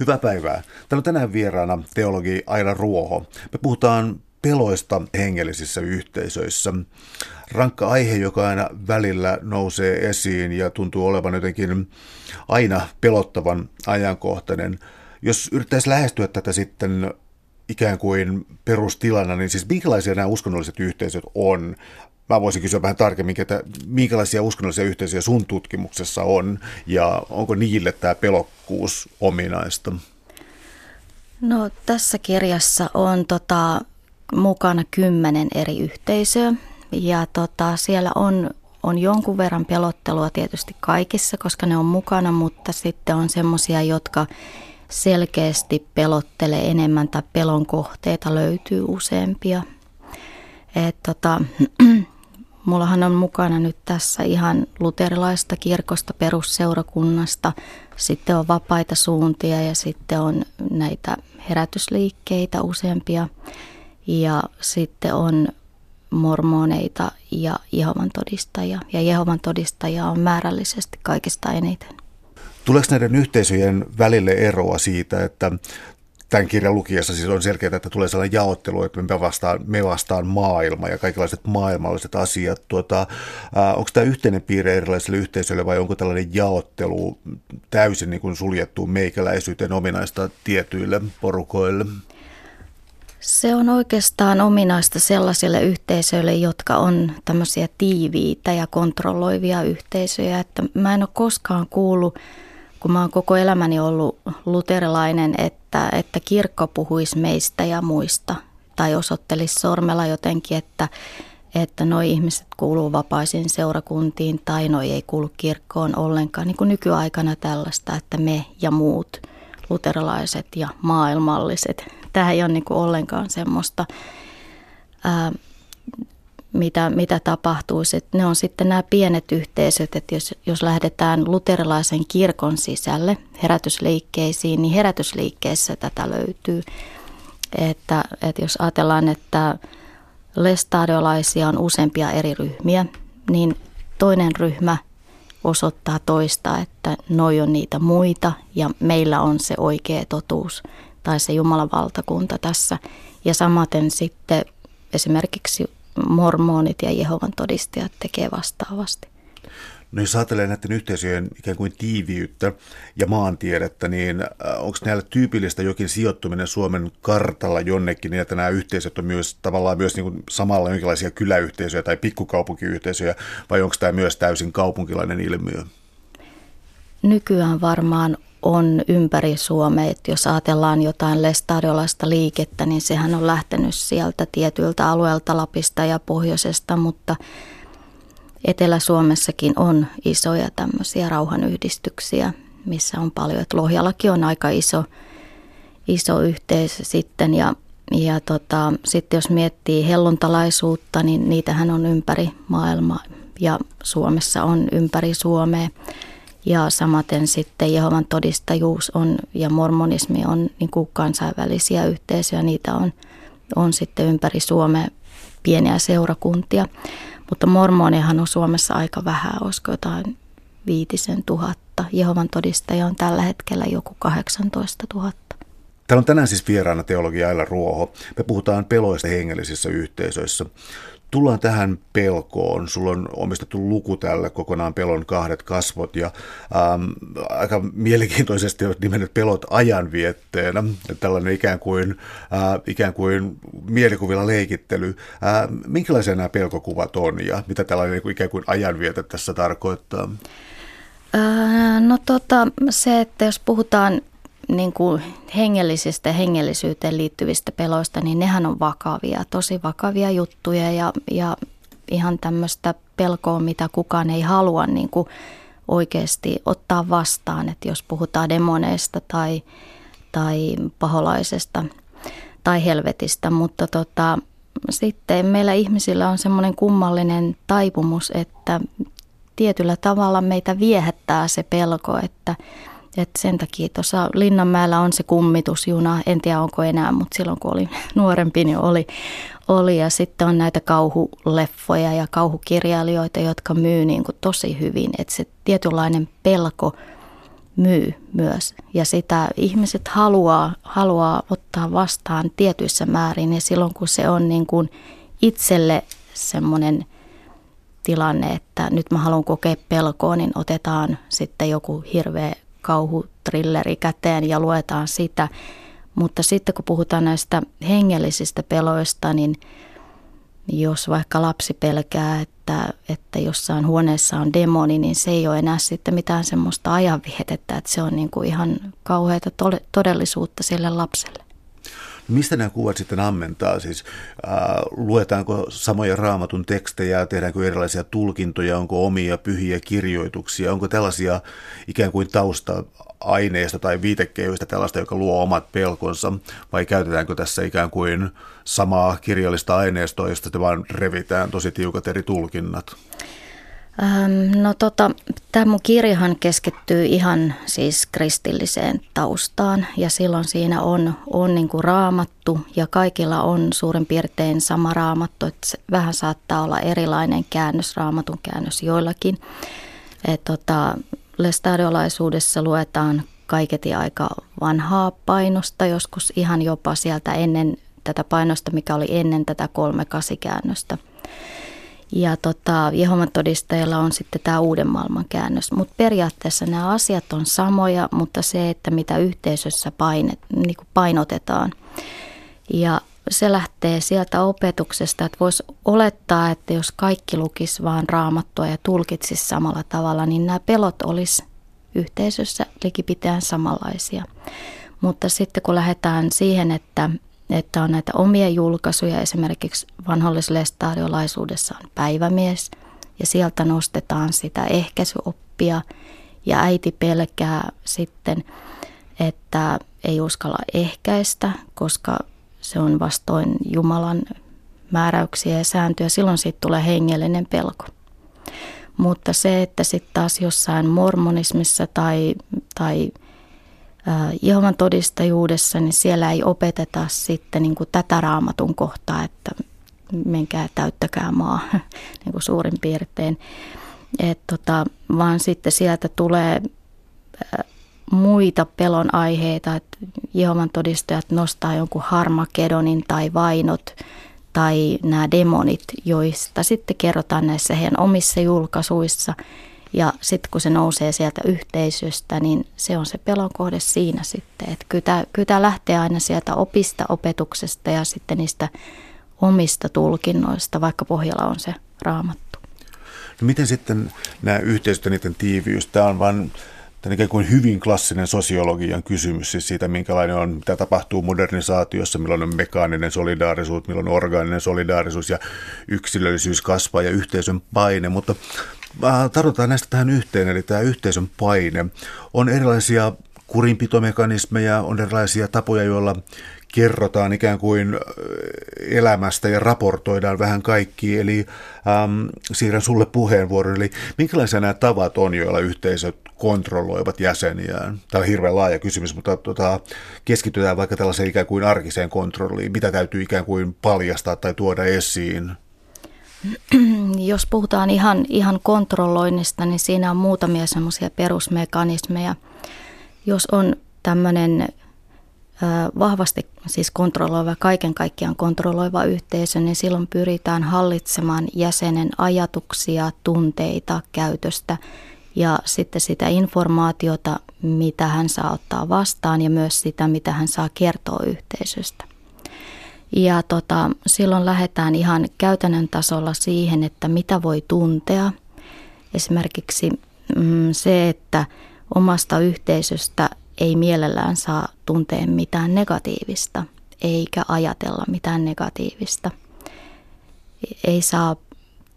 Hyvää päivää. Täällä on tänään vieraana teologi Aila Ruoho. Me puhutaan peloista hengellisissä yhteisöissä. Rankka aihe, joka aina välillä nousee esiin ja tuntuu olevan jotenkin aina pelottavan ajankohtainen. Jos yrittäisi lähestyä tätä sitten ikään kuin perustilana, niin siis minkälaisia nämä uskonnolliset yhteisöt on? Mä voisin kysyä vähän tarkemmin, että minkälaisia uskonnollisia yhteisöjä sun tutkimuksessa on ja onko niille tämä pelokkuus ominaista? No tässä kirjassa on tota, mukana kymmenen eri yhteisöä ja tota, siellä on, on jonkun verran pelottelua tietysti kaikissa, koska ne on mukana, mutta sitten on semmoisia, jotka selkeästi pelottelee enemmän tai pelon kohteita löytyy useampia. Et tota, mullahan on mukana nyt tässä ihan luterilaista kirkosta, perusseurakunnasta, sitten on vapaita suuntia ja sitten on näitä herätysliikkeitä useampia ja sitten on mormoneita ja Jehovan todistajia. Ja Jehovan todistajia on määrällisesti kaikista eniten. Tuleeko näiden yhteisöjen välille eroa siitä, että tämän kirjan lukiessa siis on selkeää, että tulee sellainen jaottelu, että me vastaan, me vastaan maailma ja kaikenlaiset maailmalliset asiat. Tuota, äh, onko tämä yhteinen piirre erilaisille yhteisöille vai onko tällainen jaottelu täysin niin kuin suljettu meikäläisyyteen ominaista tietyille porukoille? Se on oikeastaan ominaista sellaisille yhteisöille, jotka on tämmöisiä tiiviitä ja kontrolloivia yhteisöjä. Että mä en ole koskaan kuullut, kun mä oon koko elämäni ollut luterilainen, että, että kirkko puhuisi meistä ja muista. Tai osoittelisi sormella jotenkin, että, että noi ihmiset kuuluu vapaisiin seurakuntiin tai noi ei kuulu kirkkoon ollenkaan. Niin kuin nykyaikana tällaista, että me ja muut luterilaiset ja maailmalliset tämä ei ole niin kuin ollenkaan semmoista, ää, mitä, mitä tapahtuu. Ne on sitten nämä pienet yhteisöt, että jos, jos lähdetään luterilaisen kirkon sisälle herätysliikkeisiin, niin herätysliikkeessä tätä löytyy. Että, että jos ajatellaan, että lestadiolaisia on useampia eri ryhmiä, niin toinen ryhmä osoittaa toista, että noi on niitä muita ja meillä on se oikea totuus tai se Jumalan valtakunta tässä. Ja samaten sitten esimerkiksi mormonit ja Jehovan todistajat tekee vastaavasti. No jos ajattelee näiden yhteisöjen ikään kuin tiiviyttä ja maantiedettä, niin äh, onko näillä tyypillistä jokin sijoittuminen Suomen kartalla jonnekin, niin että nämä yhteisöt on myös tavallaan myös niin kuin samalla jonkinlaisia kyläyhteisöjä tai pikkukaupunkiyhteisöjä, vai onko tämä myös täysin kaupunkilainen ilmiö? Nykyään varmaan on ympäri Suomea. Että jos ajatellaan jotain lestadiolaista liikettä, niin sehän on lähtenyt sieltä tietyiltä alueelta Lapista ja pohjoisesta, mutta Etelä-Suomessakin on isoja tämmöisiä rauhanyhdistyksiä, missä on paljon. Että Lohjallakin on aika iso, iso yhteisö sitten ja, ja tota, sitten jos miettii helluntalaisuutta, niin niitähän on ympäri maailmaa ja Suomessa on ympäri Suomea. Ja samaten sitten Jehovan todistajuus on ja mormonismi on niin kuin kansainvälisiä yhteisöjä. Niitä on, on sitten ympäri Suomea pieniä seurakuntia. Mutta mormoniahan on Suomessa aika vähän, olisiko jotain viitisen tuhatta. Jehovan todistaja on tällä hetkellä joku 18 000. Täällä on tänään siis vieraana teologia Aila Ruoho. Me puhutaan peloista hengellisissä yhteisöissä. Tullaan tähän pelkoon. Sulla on omistettu luku tällä kokonaan pelon kahdet kasvot ja ähm, aika mielenkiintoisesti olet nimennyt pelot ajanvietteenä. Tällainen ikään kuin, äh, ikään kuin mielikuvilla leikittely. Äh, minkälaisia nämä pelkokuvat on ja mitä tällainen ikään kuin ajanvietä tässä tarkoittaa? Äh, no tota, se, että jos puhutaan niin kuin hengellisistä ja hengellisyyteen liittyvistä peloista, niin nehän on vakavia, tosi vakavia juttuja ja, ja ihan tämmöistä pelkoa, mitä kukaan ei halua niin kuin oikeasti ottaa vastaan, että jos puhutaan demoneista tai, tai paholaisesta tai helvetistä, mutta tota, sitten meillä ihmisillä on semmoinen kummallinen taipumus, että tietyllä tavalla meitä viehättää se pelko, että et sen takia tuossa Linnanmäellä on se kummitusjuna, en tiedä onko enää, mutta silloin kun oli nuorempi, niin oli. oli. Ja sitten on näitä kauhuleffoja ja kauhukirjailijoita, jotka myy niin kuin tosi hyvin. Että se tietynlainen pelko myy myös. Ja sitä ihmiset haluaa, haluaa ottaa vastaan tietyissä määrin ja silloin kun se on niin kuin itselle semmoinen tilanne, että nyt mä haluan kokea pelkoa, niin otetaan sitten joku hirveä kauhutrilleri käteen ja luetaan sitä. Mutta sitten kun puhutaan näistä hengellisistä peloista, niin jos vaikka lapsi pelkää, että, että jossain huoneessa on demoni, niin se ei ole enää sitten mitään semmoista ajanvietettä, että se on niin kuin ihan kauheata todellisuutta sille lapselle. Mistä nämä kuvat sitten ammentaa? Siis äh, luetaanko samoja raamatun tekstejä, tehdäänkö erilaisia tulkintoja, onko omia pyhiä kirjoituksia, onko tällaisia ikään kuin tausta aineista tai viitekehyistä tällaista, joka luo omat pelkonsa, vai käytetäänkö tässä ikään kuin samaa kirjallista aineistoa, josta vaan revitään tosi tiukat eri tulkinnat? No tota, tämä mun kirjahan keskittyy ihan siis kristilliseen taustaan ja silloin siinä on, on niin kuin raamattu ja kaikilla on suurin piirtein sama raamattu, että vähän saattaa olla erilainen käännös, raamatun käännös joillakin. Et tota, lestadiolaisuudessa luetaan kaiketi aika vanhaa painosta, joskus ihan jopa sieltä ennen tätä painosta, mikä oli ennen tätä kolme käännöstä. Ja tota, Jehovan todistajilla on sitten tämä uuden maailman käännös. Mutta periaatteessa nämä asiat on samoja, mutta se, että mitä yhteisössä painet, niin kuin painotetaan. Ja se lähtee sieltä opetuksesta, että voisi olettaa, että jos kaikki lukis vaan raamattua ja tulkitsisi samalla tavalla, niin nämä pelot olisi yhteisössä likipitään samanlaisia. Mutta sitten kun lähdetään siihen, että että on näitä omia julkaisuja, esimerkiksi vanhollislestadiolaisuudessa on päivämies, ja sieltä nostetaan sitä ehkäisyoppia, ja äiti pelkää sitten, että ei uskalla ehkäistä, koska se on vastoin Jumalan määräyksiä ja sääntöjä. Silloin siitä tulee hengellinen pelko. Mutta se, että sitten taas jossain mormonismissa tai, tai Jehovan todistajuudessa, niin siellä ei opeteta sitten niin kuin tätä raamatun kohtaa, että menkää täyttäkää maa niin kuin suurin piirtein. Et tota, vaan sitten sieltä tulee muita pelon aiheita, että Jehovan todistajat nostaa jonkun harmakedonin tai vainot tai nämä demonit, joista sitten kerrotaan näissä heidän omissa julkaisuissa – ja sitten kun se nousee sieltä yhteisöstä, niin se on se pelon kohde siinä sitten. Että kyllä, tämä, kyllä tämä lähtee aina sieltä opista opetuksesta ja sitten niistä omista tulkinnoista, vaikka pohjalla on se raamattu. No miten sitten nämä yhteisöt ja niiden tiiviys? Tämä on vain Tämä ikään kuin hyvin klassinen sosiologian kysymys, siis siitä, minkälainen on, mitä tapahtuu modernisaatiossa, milloin on mekaaninen solidaarisuus, milloin on orgaaninen solidaarisuus ja yksilöllisyys kasvaa ja yhteisön paine. Mutta tartutaan näistä tähän yhteen, eli tämä yhteisön paine. On erilaisia kurinpitomekanismeja, on erilaisia tapoja, joilla kerrotaan ikään kuin äh, elämästä ja raportoidaan vähän kaikki. Eli ähm, siirrän sulle puheenvuoron. Eli minkälaisia nämä tavat on, joilla yhteisöt kontrolloivat jäseniään? Tämä on hirveän laaja kysymys, mutta tota, keskitytään vaikka tällaiseen ikään kuin arkiseen kontrolliin. Mitä täytyy ikään kuin paljastaa tai tuoda esiin? Jos puhutaan ihan, ihan kontrolloinnista, niin siinä on muutamia semmoisia perusmekanismeja. Jos on tämmöinen vahvasti siis kontrolloiva, kaiken kaikkiaan kontrolloiva yhteisö, niin silloin pyritään hallitsemaan jäsenen ajatuksia, tunteita, käytöstä ja sitten sitä informaatiota, mitä hän saa ottaa vastaan ja myös sitä, mitä hän saa kertoa yhteisöstä. Ja tota, silloin lähdetään ihan käytännön tasolla siihen, että mitä voi tuntea. Esimerkiksi mm, se, että omasta yhteisöstä ei mielellään saa tuntea mitään negatiivista, eikä ajatella mitään negatiivista. Ei saa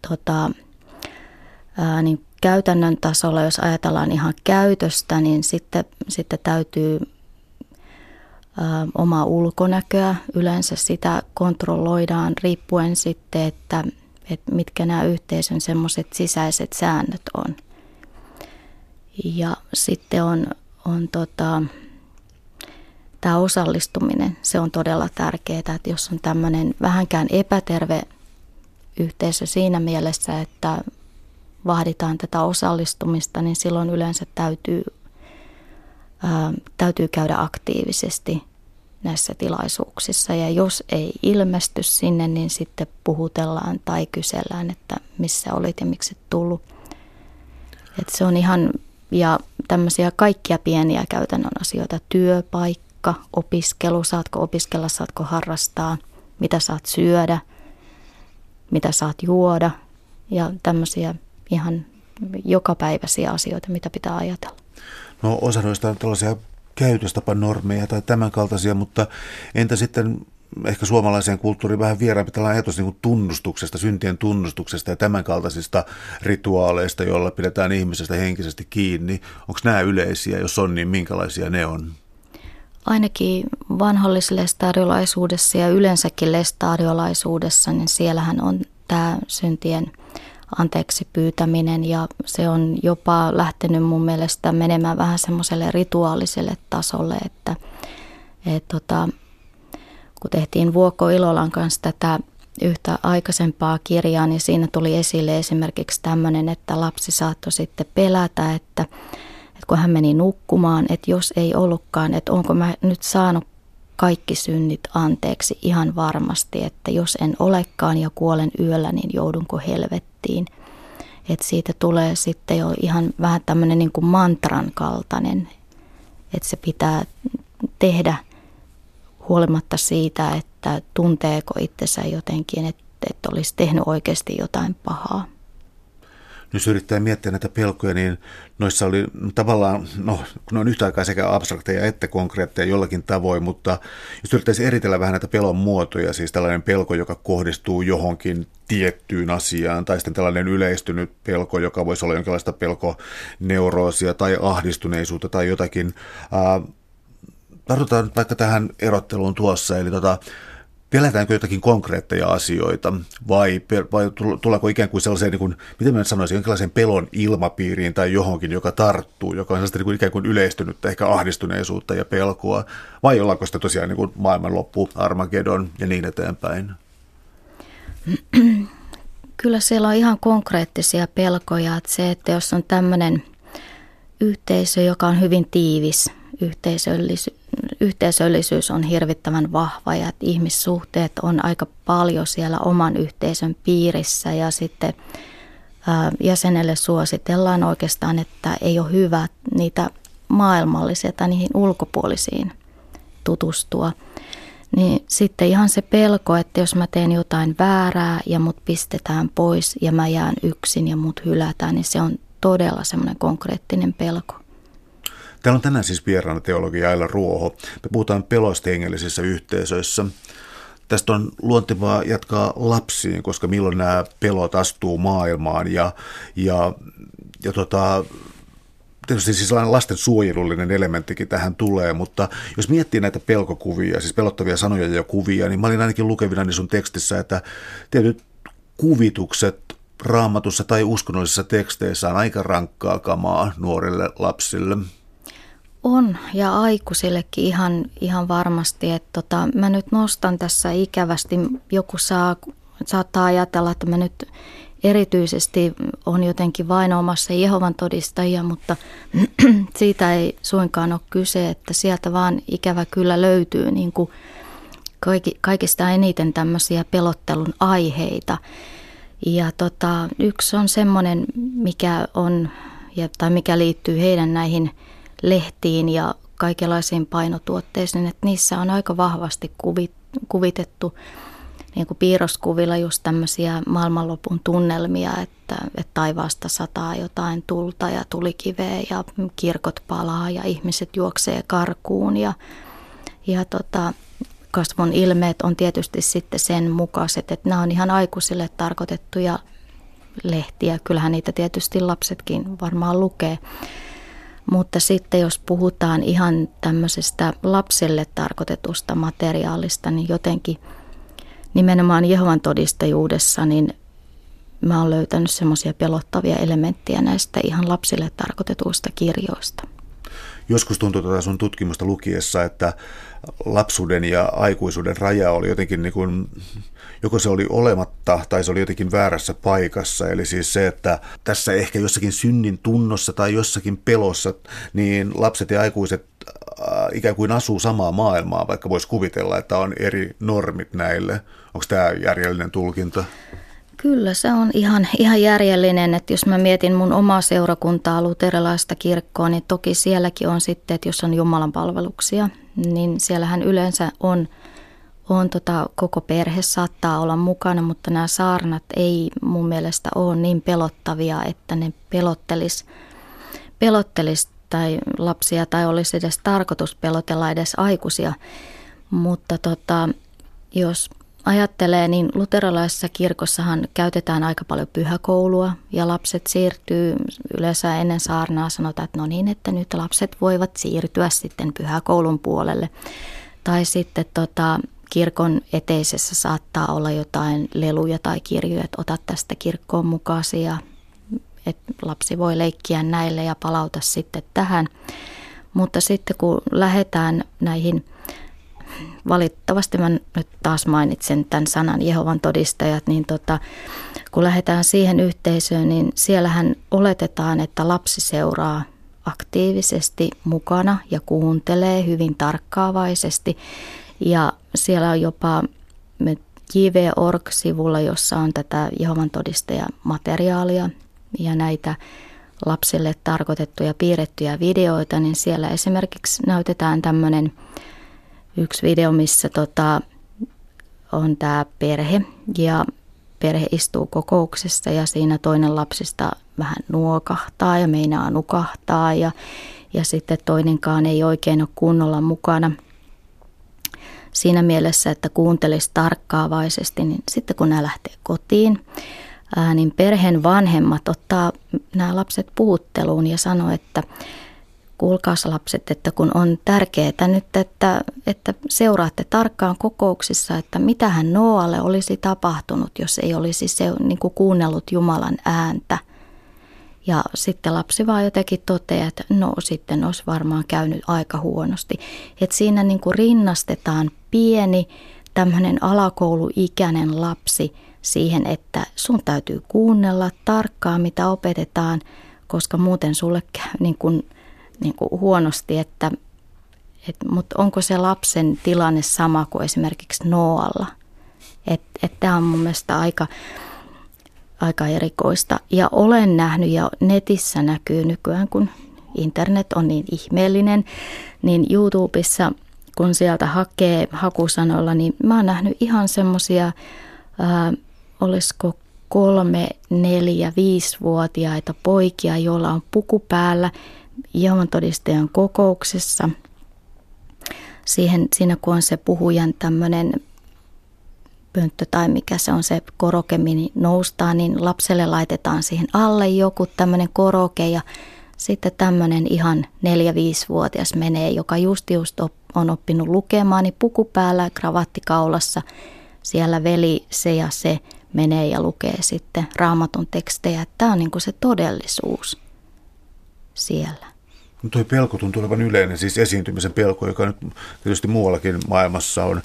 tota, ää, niin käytännön tasolla, jos ajatellaan ihan käytöstä, niin sitten, sitten täytyy omaa ulkonäköä. Yleensä sitä kontrolloidaan riippuen sitten, että, että mitkä nämä yhteisön semmoiset sisäiset säännöt on. Ja sitten on on tota, tämä osallistuminen, se on todella tärkeää, että jos on tämmöinen vähänkään epäterve yhteisö siinä mielessä, että vahditaan tätä osallistumista, niin silloin yleensä täytyy täytyy käydä aktiivisesti näissä tilaisuuksissa. Ja jos ei ilmesty sinne, niin sitten puhutellaan tai kysellään, että missä olit ja miksi et tullut. Et se on ihan, ja tämmöisiä kaikkia pieniä käytännön asioita, työpaikka, opiskelu, saatko opiskella, saatko harrastaa, mitä saat syödä, mitä saat juoda ja tämmöisiä ihan jokapäiväisiä asioita, mitä pitää ajatella. No osa noista on tällaisia käytöstapanormeja tai tämän kaltaisia, mutta entä sitten ehkä suomalaiseen kulttuuriin vähän vieraampi tällainen ajatus niin tunnustuksesta, syntien tunnustuksesta ja tämän kaltaisista rituaaleista, joilla pidetään ihmisestä henkisesti kiinni. Onko nämä yleisiä? Jos on, niin minkälaisia ne on? Ainakin vanhollislestadiolaisuudessa ja yleensäkin lestadiolaisuudessa, niin siellähän on tämä syntien anteeksi pyytäminen ja se on jopa lähtenyt mun mielestä menemään vähän semmoiselle rituaaliselle tasolle, että et tota, kun tehtiin Vuokko Ilolan kanssa tätä yhtä aikaisempaa kirjaa, niin siinä tuli esille esimerkiksi tämmöinen, että lapsi saattoi sitten pelätä, että, että kun hän meni nukkumaan, että jos ei ollutkaan, että onko mä nyt saanut kaikki synnit anteeksi ihan varmasti, että jos en olekaan ja kuolen yöllä, niin joudunko helvettiin. Että siitä tulee sitten jo ihan vähän tämmöinen niin kuin mantran kaltainen, että se pitää tehdä huolimatta siitä, että tunteeko itsensä jotenkin, että, että olisi tehnyt oikeasti jotain pahaa jos yrittää miettiä näitä pelkoja, niin noissa oli tavallaan, no kun on yhtä aikaa sekä abstrakteja että konkreetteja jollakin tavoin, mutta jos yrittäisi eritellä vähän näitä pelon muotoja, siis tällainen pelko, joka kohdistuu johonkin tiettyyn asiaan, tai sitten tällainen yleistynyt pelko, joka voisi olla jonkinlaista pelkoneuroosia tai ahdistuneisuutta tai jotakin. tartutaan vaikka tähän erotteluun tuossa, eli tota, pelätäänkö jotakin konkreetteja asioita vai, vai tuleeko ikään kuin sellaiseen, niin kuin, miten mä sanoisin, jonkinlaiseen pelon ilmapiiriin tai johonkin, joka tarttuu, joka on sellaista niin kuin ikään kuin yleistynyttä, ehkä ahdistuneisuutta ja pelkoa, vai ollaanko sitä tosiaan niin kuin maailmanloppu, Armageddon ja niin eteenpäin? Kyllä siellä on ihan konkreettisia pelkoja, että se, että jos on tämmöinen yhteisö, joka on hyvin tiivis, yhteisöllisyys, yhteisöllisyys on hirvittävän vahva ja että ihmissuhteet on aika paljon siellä oman yhteisön piirissä ja sitten jäsenelle suositellaan oikeastaan, että ei ole hyvä niitä maailmallisia tai niihin ulkopuolisiin tutustua. Niin sitten ihan se pelko, että jos mä teen jotain väärää ja mut pistetään pois ja mä jään yksin ja mut hylätään, niin se on todella semmoinen konkreettinen pelko. Täällä on tänään siis vieraana teologi Aila Ruoho. Me puhutaan peloista hengellisissä yhteisöissä. Tästä on luontevaa jatkaa lapsiin, koska milloin nämä pelot astuu maailmaan ja, ja, ja tota, tietysti siis lasten suojelullinen elementtikin tähän tulee, mutta jos miettii näitä pelkokuvia, siis pelottavia sanoja ja kuvia, niin mä olin ainakin lukevina niin sun tekstissä, että tietyt kuvitukset raamatussa tai uskonnollisissa teksteissä on aika rankkaa kamaa nuorille lapsille. On, ja aikuisillekin ihan, ihan varmasti. Että tota, mä nyt nostan tässä ikävästi, joku saa, saattaa ajatella, että mä nyt erityisesti on jotenkin vain omassa Jehovan todistajia, mutta siitä ei suinkaan ole kyse, että sieltä vaan ikävä kyllä löytyy niin kuin kaikki, kaikista eniten tämmöisiä pelottelun aiheita. Ja tota, yksi on semmoinen, mikä on, tai mikä liittyy heidän näihin – lehtiin ja kaikenlaisiin painotuotteisiin, että niissä on aika vahvasti kuvit, kuvitettu niin kuin piirroskuvilla just tämmöisiä maailmanlopun tunnelmia, että, että taivaasta sataa jotain tulta ja tulikiveä ja kirkot palaa ja ihmiset juoksee karkuun ja, ja tota, kasvun ilmeet on tietysti sitten sen mukaiset, että nämä on ihan aikuisille tarkoitettuja lehtiä. Kyllähän niitä tietysti lapsetkin varmaan lukee. Mutta sitten jos puhutaan ihan tämmöisestä lapselle tarkoitetusta materiaalista, niin jotenkin nimenomaan Jehovan todistajuudessa, niin mä oon löytänyt semmoisia pelottavia elementtejä näistä ihan lapsille tarkoitetuista kirjoista. Joskus tuntuu tuota sun tutkimusta lukiessa, että lapsuuden ja aikuisuuden raja oli jotenkin niin kuin joko se oli olematta tai se oli jotenkin väärässä paikassa. Eli siis se, että tässä ehkä jossakin synnin tunnossa tai jossakin pelossa, niin lapset ja aikuiset ikään kuin asuu samaa maailmaa, vaikka voisi kuvitella, että on eri normit näille. Onko tämä järjellinen tulkinta? Kyllä se on ihan, ihan järjellinen, että jos mä mietin mun omaa seurakuntaa, luterilaista kirkkoa, niin toki sielläkin on sitten, että jos on Jumalan palveluksia, niin siellähän yleensä on, on tota, koko perhe saattaa olla mukana, mutta nämä saarnat ei mun mielestä ole niin pelottavia, että ne pelottelis, pelottelis tai lapsia tai olisi edes tarkoitus pelotella edes aikuisia. Mutta tota, jos ajattelee, niin luterilaisessa kirkossahan käytetään aika paljon pyhäkoulua ja lapset siirtyy yleensä ennen saarnaa sanotaan, että no niin, että nyt lapset voivat siirtyä sitten pyhäkoulun puolelle. Tai sitten tota, kirkon eteisessä saattaa olla jotain leluja tai kirjoja, että ota tästä kirkkoon mukaasi ja että lapsi voi leikkiä näille ja palauta sitten tähän. Mutta sitten kun lähdetään näihin valitettavasti mä nyt taas mainitsen tämän sanan Jehovan todistajat, niin tota, kun lähdetään siihen yhteisöön, niin siellähän oletetaan, että lapsi seuraa aktiivisesti mukana ja kuuntelee hyvin tarkkaavaisesti. Ja siellä on jopa JV.org-sivulla, jossa on tätä Jehovan todistajamateriaalia ja näitä lapsille tarkoitettuja piirrettyjä videoita, niin siellä esimerkiksi näytetään tämmöinen yksi video, missä tota, on tämä perhe ja perhe istuu kokouksessa ja siinä toinen lapsista vähän nuokahtaa ja meinaa nukahtaa ja, ja sitten toinenkaan ei oikein ole kunnolla mukana. Siinä mielessä, että kuuntelisi tarkkaavaisesti, niin sitten kun nämä lähtee kotiin, ää, niin perheen vanhemmat ottaa nämä lapset puhutteluun ja sanoo, että kuulkaas lapset, että kun on tärkeää nyt, että, että seuraatte tarkkaan kokouksissa, että mitä hän Noalle olisi tapahtunut, jos ei olisi se, niin kuin kuunnellut Jumalan ääntä. Ja sitten lapsi vaan jotenkin toteaa, että no sitten olisi varmaan käynyt aika huonosti. Että siinä niin kuin rinnastetaan pieni tämmöinen alakouluikäinen lapsi siihen, että sun täytyy kuunnella tarkkaan, mitä opetetaan, koska muuten sulle käy niin kuin niin kuin huonosti, että, että, mutta onko se lapsen tilanne sama kuin esimerkiksi Noalla? Et tämä on mun mielestä aika, aika erikoista. Ja olen nähnyt ja netissä näkyy nykyään, kun internet on niin ihmeellinen, niin YouTubessa kun sieltä hakee hakusanoilla, niin mä oon nähnyt ihan semmoisia, olisiko kolme, neljä, viisivuotiaita poikia, joilla on puku päällä Jehovan todistajan kokouksessa. Siihen, siinä kun on se puhujan tämmöinen pönttö tai mikä se on se koroke, niin noustaan, niin lapselle laitetaan siihen alle joku tämmöinen koroke ja sitten tämmöinen ihan 4-5-vuotias menee, joka just just on oppinut lukemaan, niin puku päällä, kravatti kaulassa, siellä veli se ja se menee ja lukee sitten raamatun tekstejä. Tämä on niin kuin se todellisuus siellä. Tuo pelko tuntuu olevan yleinen, siis esiintymisen pelko, joka nyt tietysti muuallakin maailmassa on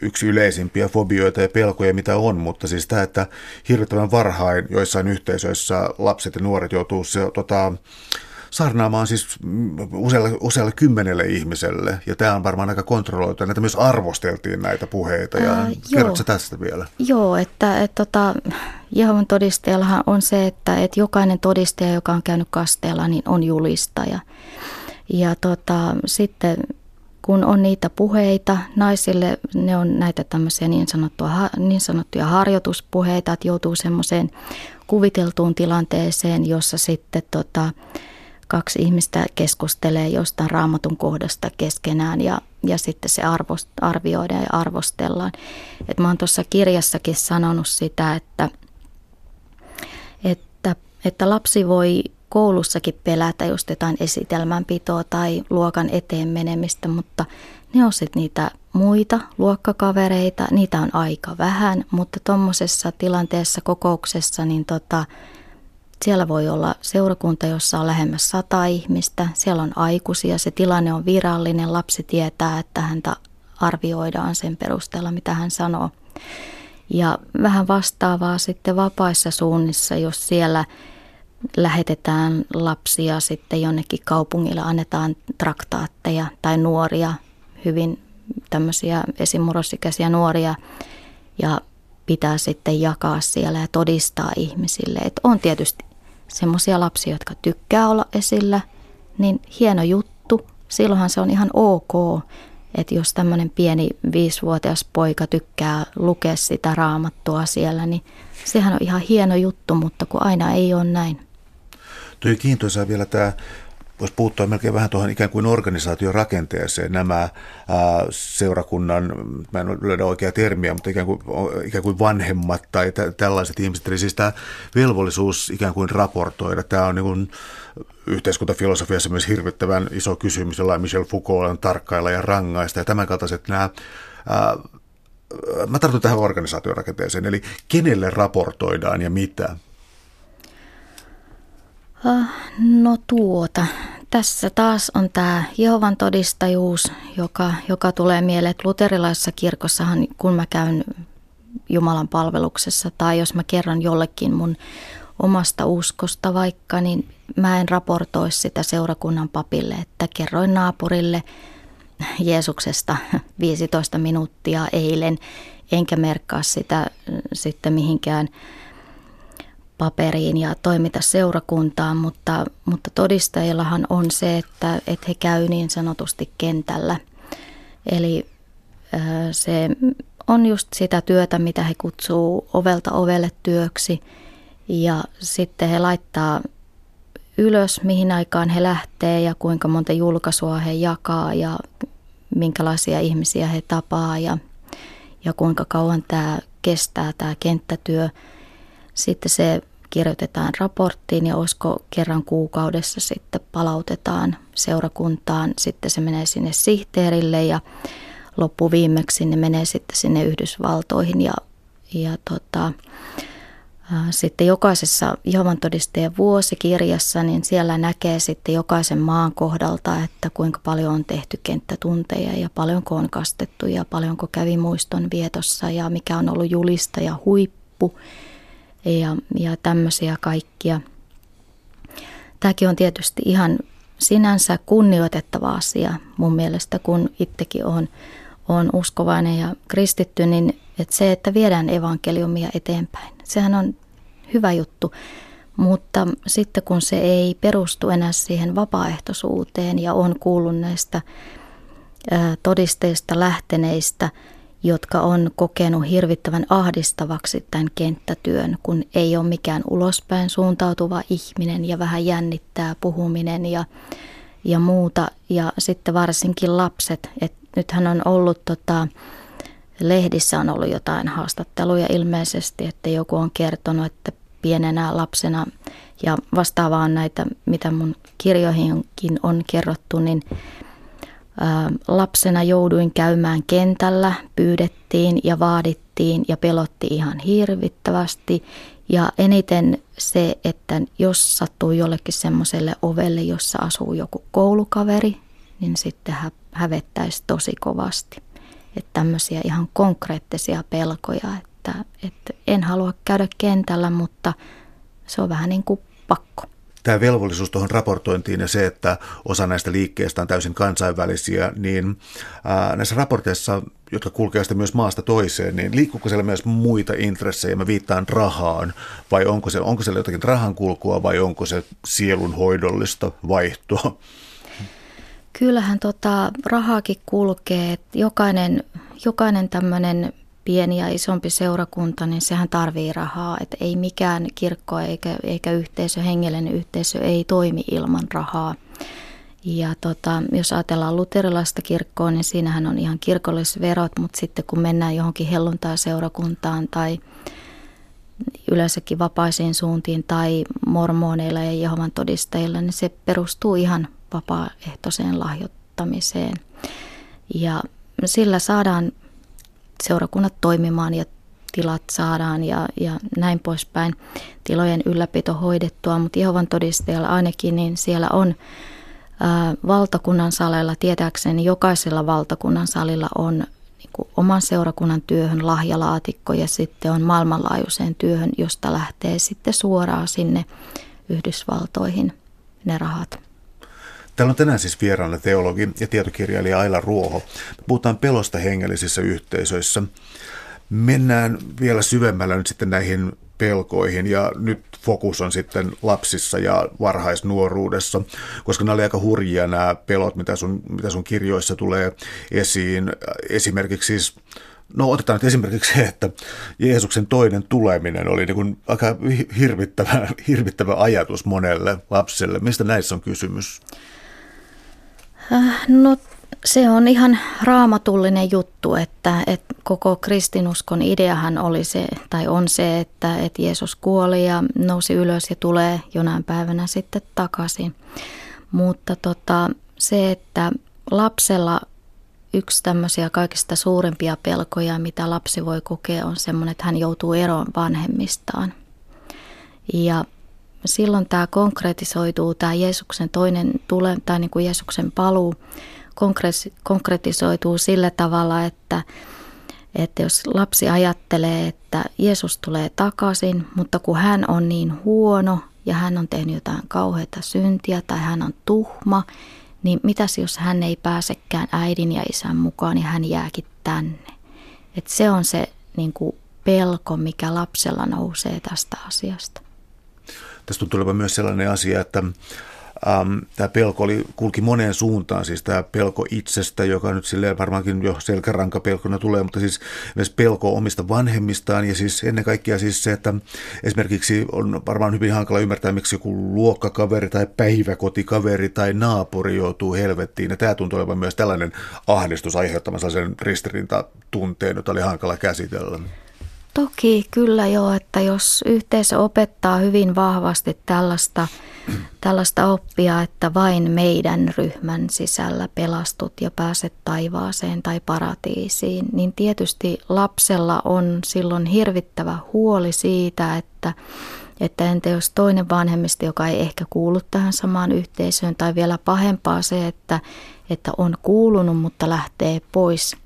yksi yleisimpiä fobioita ja pelkoja, mitä on, mutta siis tämä, että hirvittävän varhain joissain yhteisöissä lapset ja nuoret joutuu se, tota, saarnaamaan siis usealle, usealle kymmenelle ihmiselle, ja tämä on varmaan aika kontrolloitu. Näitä myös arvosteltiin näitä puheita, ja Ää, kerrotko tästä vielä? Joo, että et, tota, Jehovan todistajallahan on se, että et jokainen todistaja, joka on käynyt kasteella, niin on julistaja. Ja tota, sitten kun on niitä puheita naisille, ne on näitä tämmöisiä niin, sanottua, niin sanottuja harjoituspuheita, että joutuu semmoiseen kuviteltuun tilanteeseen, jossa sitten tota, kaksi ihmistä keskustelee jostain raamatun kohdasta keskenään ja, ja sitten se arvost, arvioidaan ja arvostellaan. Et mä oon tuossa kirjassakin sanonut sitä, että, että, että lapsi voi koulussakin pelätä just jotain esitelmänpitoa tai luokan eteen menemistä, mutta ne on sitten niitä muita luokkakavereita, niitä on aika vähän, mutta tuommoisessa tilanteessa, kokouksessa, niin tota, siellä voi olla seurakunta, jossa on lähemmäs sata ihmistä. Siellä on aikuisia, se tilanne on virallinen. Lapsi tietää, että häntä arvioidaan sen perusteella, mitä hän sanoo. Ja vähän vastaavaa sitten vapaissa suunnissa, jos siellä lähetetään lapsia sitten jonnekin kaupungille, annetaan traktaatteja tai nuoria, hyvin tämmöisiä esimurrosikäisiä nuoria ja pitää sitten jakaa siellä ja todistaa ihmisille. Että on tietysti semmoisia lapsia, jotka tykkää olla esillä, niin hieno juttu. Silloinhan se on ihan ok, että jos tämmöinen pieni viisivuotias poika tykkää lukea sitä raamattua siellä, niin sehän on ihan hieno juttu, mutta kun aina ei ole näin. Tuo kiintoisaa vielä tämä voisi puuttua melkein vähän tuohon ikään kuin organisaation rakenteeseen. Nämä ää, seurakunnan, mä en löydä oikea termiä, mutta ikään kuin, ikään kuin vanhemmat tai t- tällaiset ihmiset. Eli siis tämä velvollisuus ikään kuin raportoida. Tämä on niin kuin yhteiskuntafilosofiassa myös hirvittävän iso kysymys, jolla Michel Foucault on tarkkailla ja rangaista. Ja tämän kaltaiset nämä ää, mä tartun tähän organisaation rakenteeseen, eli kenelle raportoidaan ja mitä? Ah, no tuota, tässä taas on tämä Jehovan todistajuus, joka, joka tulee mieleen, että luterilaisessa kirkossahan, kun mä käyn Jumalan palveluksessa tai jos mä kerron jollekin mun omasta uskosta vaikka, niin mä en raportoi sitä seurakunnan papille, että kerroin naapurille Jeesuksesta 15 minuuttia eilen, enkä merkkaa sitä sitten mihinkään paperiin ja toimita seurakuntaan, mutta, mutta todistajillahan on se, että, että he käy niin sanotusti kentällä. Eli se on just sitä työtä, mitä he kutsuu ovelta ovelle työksi ja sitten he laittaa ylös, mihin aikaan he lähtee ja kuinka monta julkaisua he jakaa ja minkälaisia ihmisiä he tapaa ja, ja kuinka kauan tämä kestää tämä kenttätyö – sitten se kirjoitetaan raporttiin ja olisiko kerran kuukaudessa sitten palautetaan seurakuntaan. Sitten se menee sinne sihteerille ja loppuviimeksi ne menee sitten sinne Yhdysvaltoihin ja, ja tota, sitten jokaisessa Jehovan todistajien vuosikirjassa, niin siellä näkee sitten jokaisen maan kohdalta, että kuinka paljon on tehty kenttätunteja ja paljonko on kastettu ja paljonko kävi muiston vietossa ja mikä on ollut julista ja huippu ja, ja tämmöisiä kaikkia. Tämäkin on tietysti ihan sinänsä kunnioitettava asia mun mielestä, kun itsekin on, on uskovainen ja kristitty, niin että se, että viedään evankeliumia eteenpäin, sehän on hyvä juttu. Mutta sitten kun se ei perustu enää siihen vapaaehtoisuuteen ja on kuullut näistä todisteista lähteneistä – jotka on kokenut hirvittävän ahdistavaksi tämän kenttätyön, kun ei ole mikään ulospäin suuntautuva ihminen ja vähän jännittää puhuminen ja, ja muuta. Ja sitten varsinkin lapset, että nythän on ollut tota, lehdissä on ollut jotain haastatteluja ilmeisesti, että joku on kertonut, että pienenä lapsena ja vastaavaan näitä, mitä mun kirjoihinkin on kerrottu, niin lapsena jouduin käymään kentällä, pyydettiin ja vaadittiin ja pelotti ihan hirvittävästi. Ja eniten se, että jos sattuu jollekin semmoiselle ovelle, jossa asuu joku koulukaveri, niin sitten hä- hävettäisi tosi kovasti. Että tämmöisiä ihan konkreettisia pelkoja, että, että en halua käydä kentällä, mutta se on vähän niin kuin pakko tämä velvollisuus tuohon raportointiin ja se, että osa näistä liikkeistä on täysin kansainvälisiä, niin ää, näissä raporteissa, jotka kulkevat myös maasta toiseen, niin liikkuuko siellä myös muita intressejä? Mä viittaan rahaan, vai onko, se, onko siellä jotakin rahan kulkua vai onko se sielun hoidollista vaihtoa? Kyllähän tota, rahaakin kulkee. Jokainen, jokainen tämmöinen pieni ja isompi seurakunta, niin sehän tarvii rahaa. Että ei mikään kirkko eikä, eikä yhteisö, hengellinen yhteisö ei toimi ilman rahaa. Ja tota, jos ajatellaan luterilaista kirkkoa, niin siinähän on ihan kirkollisverot, mutta sitten kun mennään johonkin helluntai-seurakuntaan tai yleensäkin vapaisiin suuntiin tai mormoneilla ja Jehovan todistajilla, niin se perustuu ihan vapaaehtoiseen lahjoittamiseen. Ja sillä saadaan seurakunnat toimimaan ja tilat saadaan ja, ja näin poispäin. Tilojen ylläpito hoidettua, mutta Jehovan todistajalla ainakin, niin siellä on ää, valtakunnan saleilla, tietääkseni jokaisella valtakunnan salilla on niin kuin oman seurakunnan työhön lahjalaatikko ja sitten on maailmanlaajuiseen työhön, josta lähtee sitten suoraan sinne Yhdysvaltoihin ne rahat. Täällä on tänään siis vieraana teologi ja tietokirjailija Aila Ruoho. Me puhutaan pelosta hengellisissä yhteisöissä. Mennään vielä syvemmällä nyt sitten näihin pelkoihin ja nyt fokus on sitten lapsissa ja varhaisnuoruudessa, koska nämä oli aika hurjia nämä pelot, mitä sun, mitä sun kirjoissa tulee esiin. Esimerkiksi siis No otetaan nyt esimerkiksi se, että Jeesuksen toinen tuleminen oli niin kuin aika hirvittävä, hirvittävä ajatus monelle lapselle. Mistä näissä on kysymys? Äh, no se on ihan raamatullinen juttu, että, että koko kristinuskon ideahan oli se, tai on se, että, että Jeesus kuoli ja nousi ylös ja tulee jonain päivänä sitten takaisin. Mutta tota, se, että lapsella yksi tämmöisiä kaikista suurimpia pelkoja, mitä lapsi voi kokea, on semmoinen, että hän joutuu eroon vanhemmistaan. Ja silloin tämä konkretisoituu, tämä Jeesuksen toinen tule, tai niin kuin Jeesuksen paluu konkretisoituu sillä tavalla, että, että jos lapsi ajattelee, että Jeesus tulee takaisin, mutta kun hän on niin huono ja hän on tehnyt jotain kauheita syntiä tai hän on tuhma, niin mitäs jos hän ei pääsekään äidin ja isän mukaan ja hän jääkin tänne. Et se on se niin kuin pelko, mikä lapsella nousee tästä asiasta. Tästä on tuleva myös sellainen asia, että ähm, tämä pelko oli, kulki moneen suuntaan, siis tämä pelko itsestä, joka nyt silleen varmaankin jo selkärankapelkona tulee, mutta siis myös pelko omista vanhemmistaan. Ja siis ennen kaikkea siis se, että esimerkiksi on varmaan hyvin hankala ymmärtää, miksi joku luokkakaveri tai päiväkotikaveri tai naapuri joutuu helvettiin. Ja tämä tuntuu olevan myös tällainen ahdistus aiheuttamaan sellaisen ristirintatunteen, jota oli hankala käsitellä. Toki kyllä joo, että jos yhteisö opettaa hyvin vahvasti tällaista, tällaista oppia, että vain meidän ryhmän sisällä pelastut ja pääset taivaaseen tai paratiisiin, niin tietysti lapsella on silloin hirvittävä huoli siitä, että, että entä jos toinen vanhemmista, joka ei ehkä kuulu tähän samaan yhteisöön, tai vielä pahempaa se, että, että on kuulunut, mutta lähtee pois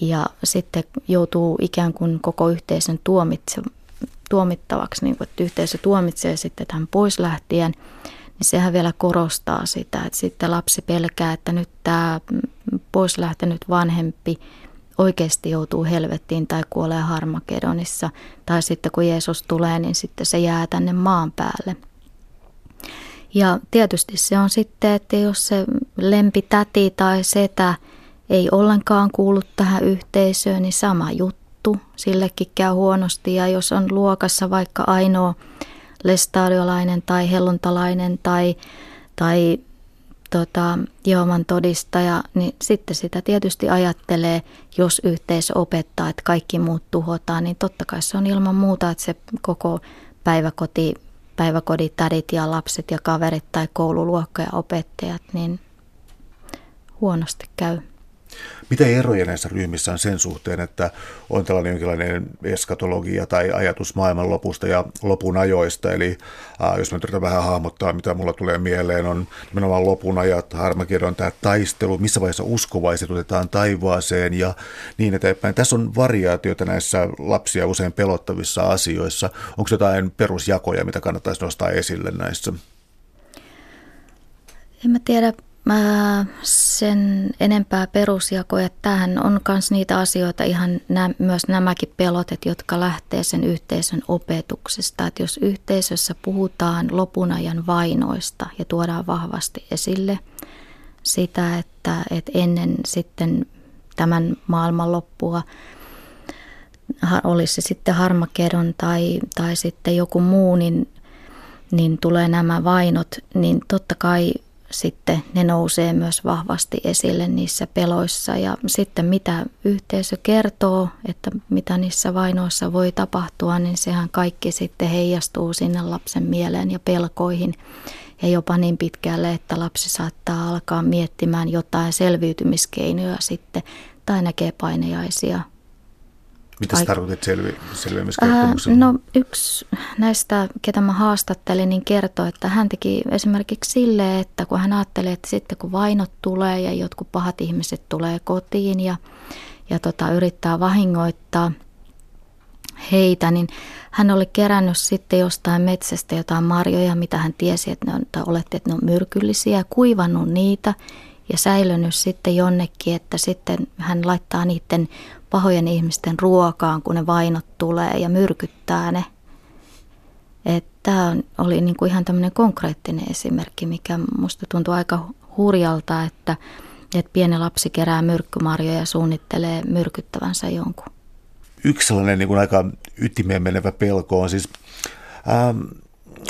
ja sitten joutuu ikään kuin koko yhteisön tuomitse, tuomittavaksi, niin kuin, että yhteisö tuomitsee sitten tämän pois lähtien, niin sehän vielä korostaa sitä, että sitten lapsi pelkää, että nyt tämä pois lähtenyt vanhempi oikeasti joutuu helvettiin tai kuolee Harmakedonissa. Tai sitten kun Jeesus tulee, niin sitten se jää tänne maan päälle. Ja tietysti se on sitten, että jos se lempitäti tai setä ei ollenkaan kuulu tähän yhteisöön, niin sama juttu. Sillekin käy huonosti ja jos on luokassa vaikka ainoa lestadiolainen tai helluntalainen tai, tai tota, Jehovan todistaja, niin sitten sitä tietysti ajattelee, jos yhteisö opettaa, että kaikki muut tuhotaan, niin totta kai se on ilman muuta, että se koko päiväkoti, päiväkodit, tädit ja lapset ja kaverit tai koululuokka ja opettajat, niin huonosti käy. Mitä eroja näissä ryhmissä on sen suhteen, että on tällainen jonkinlainen eskatologia tai ajatus maailman lopusta ja lopun ajoista? Eli äh, jos mä yritän vähän hahmottaa, mitä mulla tulee mieleen, on nimenomaan lopun ajat, harmakirjon tämä taistelu, missä vaiheessa uskovaiset otetaan taivaaseen ja niin eteenpäin. Tässä on variaatioita näissä lapsia usein pelottavissa asioissa. Onko jotain perusjakoja, mitä kannattaisi nostaa esille näissä? En mä tiedä Mä sen enempää perusjakoja. Tähän on myös niitä asioita, ihan nä, myös nämäkin pelotet, jotka lähtee sen yhteisön opetuksesta. Että jos yhteisössä puhutaan lopun ajan vainoista ja tuodaan vahvasti esille sitä, että, että ennen sitten tämän maailman loppua olisi se sitten harmakedon tai, tai sitten joku muu, niin, niin tulee nämä vainot, niin totta kai sitten ne nousee myös vahvasti esille niissä peloissa. Ja sitten mitä yhteisö kertoo, että mitä niissä vainoissa voi tapahtua, niin sehän kaikki sitten heijastuu sinne lapsen mieleen ja pelkoihin. Ja jopa niin pitkälle, että lapsi saattaa alkaa miettimään jotain selviytymiskeinoja sitten tai näkee painejaisia mitä sä tarkoitit selvi, selviämiskertomuksella? No yksi näistä, ketä mä haastattelin, niin kertoi, että hän teki esimerkiksi sille, että kun hän ajatteli, että sitten kun vainot tulee ja jotkut pahat ihmiset tulee kotiin ja, ja tota, yrittää vahingoittaa heitä, niin hän oli kerännyt sitten jostain metsästä jotain marjoja, mitä hän tiesi, että ne on, tai oletti, että ne on myrkyllisiä, kuivannut niitä ja säilynyt sitten jonnekin, että sitten hän laittaa niiden pahojen ihmisten ruokaan, kun ne vainot tulee ja myrkyttää ne. Tämä oli niin kuin ihan tämmöinen konkreettinen esimerkki, mikä musta tuntuu aika hurjalta, että, että pieni lapsi kerää myrkkymarjoja ja suunnittelee myrkyttävänsä jonkun. Yksi sellainen niin kuin aika ytimeen menevä pelko on siis, ähm,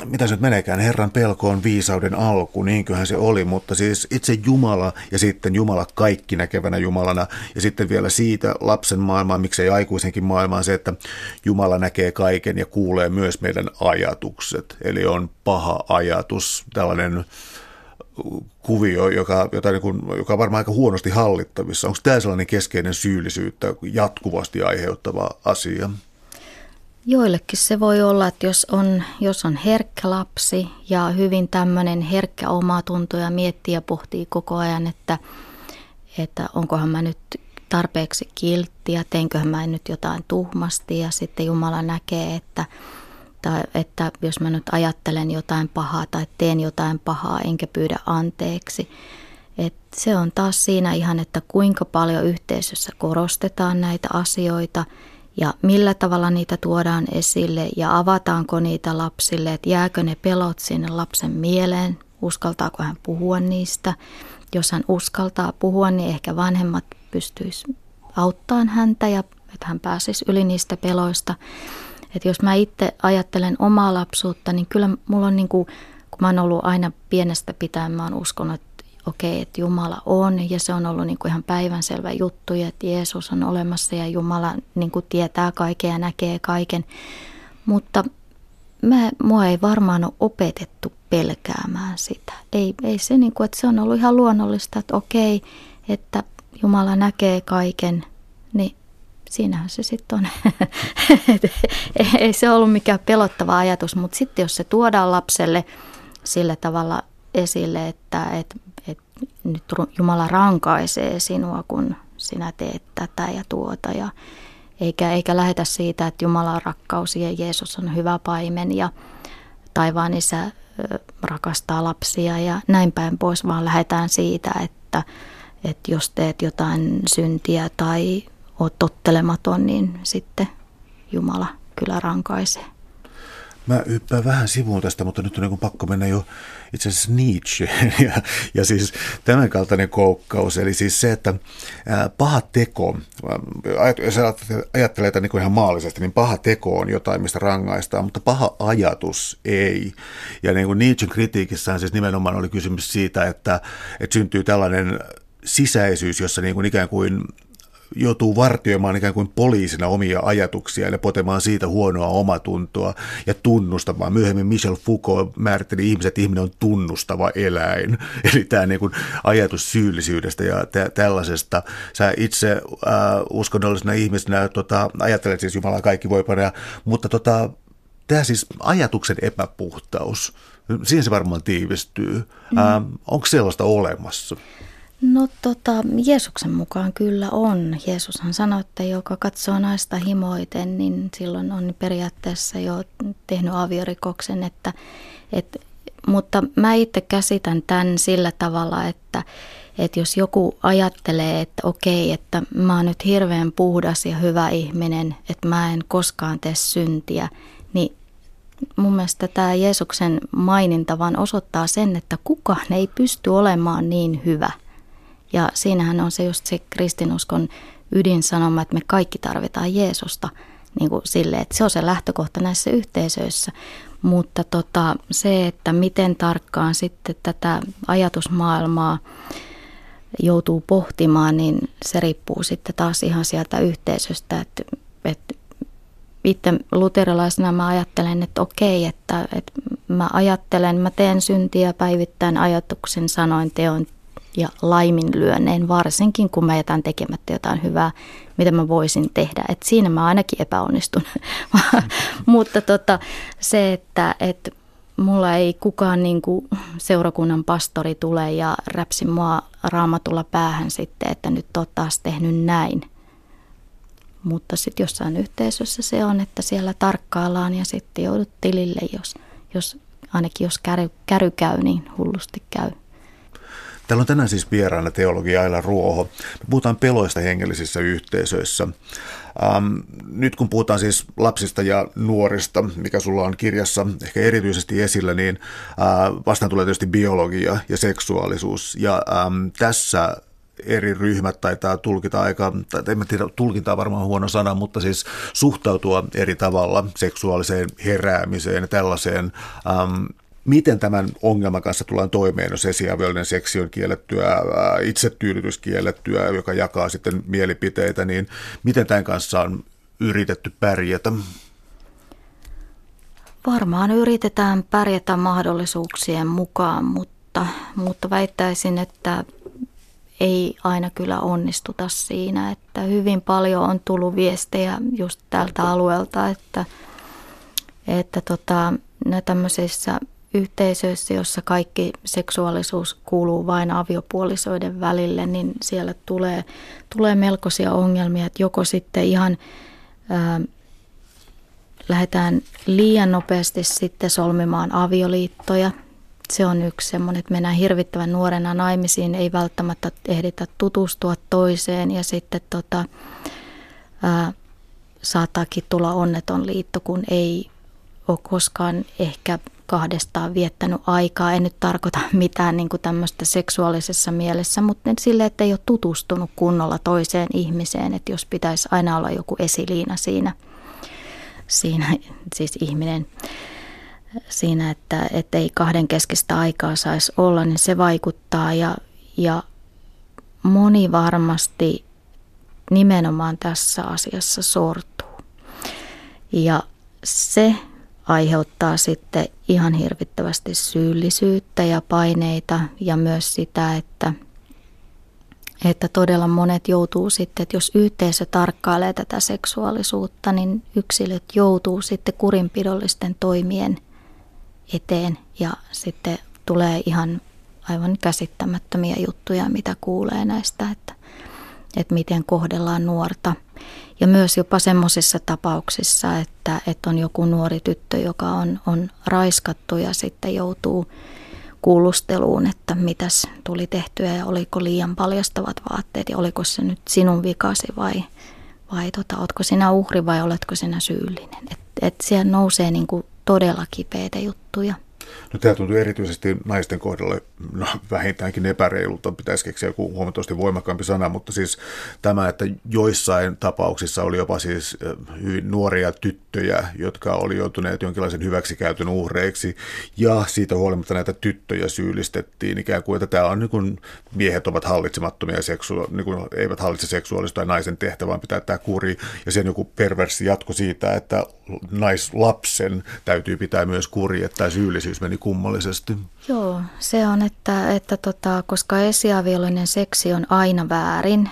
mitä se nyt meneekään, Herran pelko on viisauden alku, niinköhän se oli, mutta siis itse Jumala ja sitten Jumala kaikki näkevänä Jumalana ja sitten vielä siitä lapsen maailmaan, miksei aikuisenkin maailmaan se, että Jumala näkee kaiken ja kuulee myös meidän ajatukset. Eli on paha ajatus, tällainen kuvio, joka, jota niin kuin, joka on varmaan aika huonosti hallittavissa. Onko tämä sellainen keskeinen syyllisyyttä jatkuvasti aiheuttava asia? Joillekin se voi olla, että jos on, jos on herkkä lapsi ja hyvin tämmöinen herkkä omatunto ja miettii ja pohtii koko ajan, että, että onkohan mä nyt tarpeeksi kiltti ja teinköhän mä nyt jotain tuhmasti ja sitten Jumala näkee, että, tai, että jos mä nyt ajattelen jotain pahaa tai teen jotain pahaa enkä pyydä anteeksi. Et se on taas siinä ihan, että kuinka paljon yhteisössä korostetaan näitä asioita – ja millä tavalla niitä tuodaan esille ja avataanko niitä lapsille, että jääkö ne pelot sinne lapsen mieleen, uskaltaako hän puhua niistä. Jos hän uskaltaa puhua, niin ehkä vanhemmat pystyisivät auttamaan häntä ja että hän pääsisi yli niistä peloista. Että jos mä itse ajattelen omaa lapsuutta, niin kyllä mulla on niin kuin, kun mä oon ollut aina pienestä pitäen, mä oon uskonut, että okei, okay, että Jumala on ja se on ollut niin kuin ihan päivänselvä juttu ja että Jeesus on olemassa ja Jumala niin kuin tietää kaiken ja näkee kaiken. Mutta mä, mua ei varmaan ole opetettu pelkäämään sitä. Ei, ei se niin kuin, että se on ollut ihan luonnollista, että okei, että Jumala näkee kaiken, niin siinähän se sitten on. ei se ollut mikään pelottava ajatus, mutta sitten jos se tuodaan lapselle sillä tavalla esille, että, että nyt Jumala rankaisee sinua, kun sinä teet tätä ja tuota. Ja eikä, eikä lähetä siitä, että Jumala on rakkaus ja Jeesus on hyvä paimen ja taivaan isä rakastaa lapsia ja näin päin pois, vaan lähdetään siitä, että, että jos teet jotain syntiä tai oot tottelematon, niin sitten Jumala kyllä rankaisee. Mä yppään vähän sivuun tästä, mutta nyt on niin pakko mennä jo itse asiassa Nietzsche ja, ja siis tämän kaltainen koukkaus. Eli siis se, että paha teko, jos ajattelee tätä niin ihan maallisesti, niin paha teko on jotain, mistä rangaistaan, mutta paha ajatus ei. Ja niin kuin Nietzschen kritiikissään siis nimenomaan oli kysymys siitä, että, että syntyy tällainen sisäisyys, jossa niin kuin ikään kuin joutuu vartioimaan ikään kuin poliisina omia ajatuksia ja potemaan siitä huonoa omatuntoa ja tunnustamaan. Myöhemmin Michel Foucault määritteli ihmiset, että ihminen on tunnustava eläin. Eli tämä niin kuin ajatus syyllisyydestä ja tä- tällaisesta. Sä itse äh, uskonnollisena ihmisenä tota, ajattelet siis Jumalaa kaikki voi panna, mutta tota, tämä siis ajatuksen epäpuhtaus, siihen se varmaan tiivistyy. Mm. Äh, onko sellaista olemassa? No tota, Jeesuksen mukaan kyllä on. Jeesushan sanoi, että joka katsoo naista himoiten, niin silloin on periaatteessa jo tehnyt aviorikoksen. Että, et, mutta mä itse käsitän tämän sillä tavalla, että, että jos joku ajattelee, että okei, että mä oon nyt hirveän puhdas ja hyvä ihminen, että mä en koskaan tee syntiä, niin mun mielestä tämä Jeesuksen maininta vaan osoittaa sen, että kukaan ei pysty olemaan niin hyvä – ja siinähän on se just se kristinuskon ydinsanoma, että me kaikki tarvitaan Jeesusta niin kuin sille, että se on se lähtökohta näissä yhteisöissä. Mutta tota, se, että miten tarkkaan sitten tätä ajatusmaailmaa joutuu pohtimaan, niin se riippuu sitten taas ihan sieltä yhteisöstä, että, että itse luterilaisena mä ajattelen, että okei, että, että mä ajattelen, mä teen syntiä päivittäin ajatuksen, sanoin, teon, ja laiminlyönneen, varsinkin kun mä jätän tekemättä jotain hyvää, mitä mä voisin tehdä. Et siinä mä ainakin epäonnistun. Mutta tota, se, että et mulla ei kukaan niin kuin seurakunnan pastori tule ja räpsi mua raamatulla päähän sitten, että nyt oot taas tehnyt näin. Mutta sitten jossain yhteisössä se on, että siellä tarkkaillaan ja sitten joudut tilille, jos, jos ainakin jos käry, käry käy, niin hullusti käy. Täällä on tänään siis vieraana teologi Aila Ruoho. Me puhutaan peloista hengellisissä yhteisöissä. Ähm, nyt kun puhutaan siis lapsista ja nuorista, mikä sulla on kirjassa ehkä erityisesti esillä, niin äh, vastaan tulee tietysti biologia ja seksuaalisuus. Ja ähm, tässä eri ryhmät taitaa tulkita aika, tai en tiedä, tulkinta on varmaan huono sana, mutta siis suhtautua eri tavalla seksuaaliseen heräämiseen ja tällaiseen. Ähm, miten tämän ongelman kanssa tullaan toimeen, jos esiaviollinen seksi on kiellettyä, itsetyydytys kiellettyä, joka jakaa sitten mielipiteitä, niin miten tämän kanssa on yritetty pärjätä? Varmaan yritetään pärjätä mahdollisuuksien mukaan, mutta, mutta väittäisin, että ei aina kyllä onnistuta siinä, että hyvin paljon on tullut viestejä just tältä alueelta, että, että tota, tämmöisissä yhteisöissä, jossa kaikki seksuaalisuus kuuluu vain aviopuolisoiden välille, niin siellä tulee, tulee melkoisia ongelmia, että joko sitten ihan ää, lähdetään liian nopeasti sitten solmimaan avioliittoja. Se on yksi semmoinen, että mennään hirvittävän nuorena naimisiin, ei välttämättä ehditä tutustua toiseen ja sitten tota, ää, saattaakin tulla onneton liitto, kun ei ole koskaan ehkä kahdestaan viettänyt aikaa. En nyt tarkoita mitään niin kuin tämmöistä seksuaalisessa mielessä, mutta sille, että ei ole tutustunut kunnolla toiseen ihmiseen, että jos pitäisi aina olla joku esiliina siinä, siinä siis ihminen siinä, että, että ei kahden keskistä aikaa saisi olla, niin se vaikuttaa ja, ja moni varmasti nimenomaan tässä asiassa sortuu. Ja se aiheuttaa sitten ihan hirvittävästi syyllisyyttä ja paineita ja myös sitä, että, että todella monet joutuu sitten, että jos yhteisö tarkkailee tätä seksuaalisuutta, niin yksilöt joutuu sitten kurinpidollisten toimien eteen ja sitten tulee ihan aivan käsittämättömiä juttuja, mitä kuulee näistä, että, että miten kohdellaan nuorta – ja myös jopa semmoisissa tapauksissa, että, että on joku nuori tyttö, joka on, on raiskattu ja sitten joutuu kuulusteluun, että mitäs tuli tehtyä ja oliko liian paljastavat vaatteet ja oliko se nyt sinun vikasi vai, vai tota, oletko sinä uhri vai oletko sinä syyllinen. Että et siellä nousee niin kuin todella kipeitä juttuja. No tämä tuntuu erityisesti naisten kohdalla no, vähintäänkin epäreilulta, pitäisi keksiä joku huomattavasti voimakkaampi sana, mutta siis tämä, että joissain tapauksissa oli jopa siis hyvin nuoria tyttöjä, jotka oli joutuneet jonkinlaisen hyväksikäytön uhreiksi, ja siitä huolimatta näitä tyttöjä syyllistettiin. Ikään kuin, että tämä on niin kuin miehet ovat hallitsemattomia seksua, niin kuin eivät hallitse seksuaalista tai naisen tehtävää, pitää tämä kuri, ja sen joku perversi jatko siitä, että naislapsen täytyy pitää myös kuri, että syyllisyys meni kummallisesti. Joo, se on, että, että tota, koska esiaviollinen seksi on aina väärin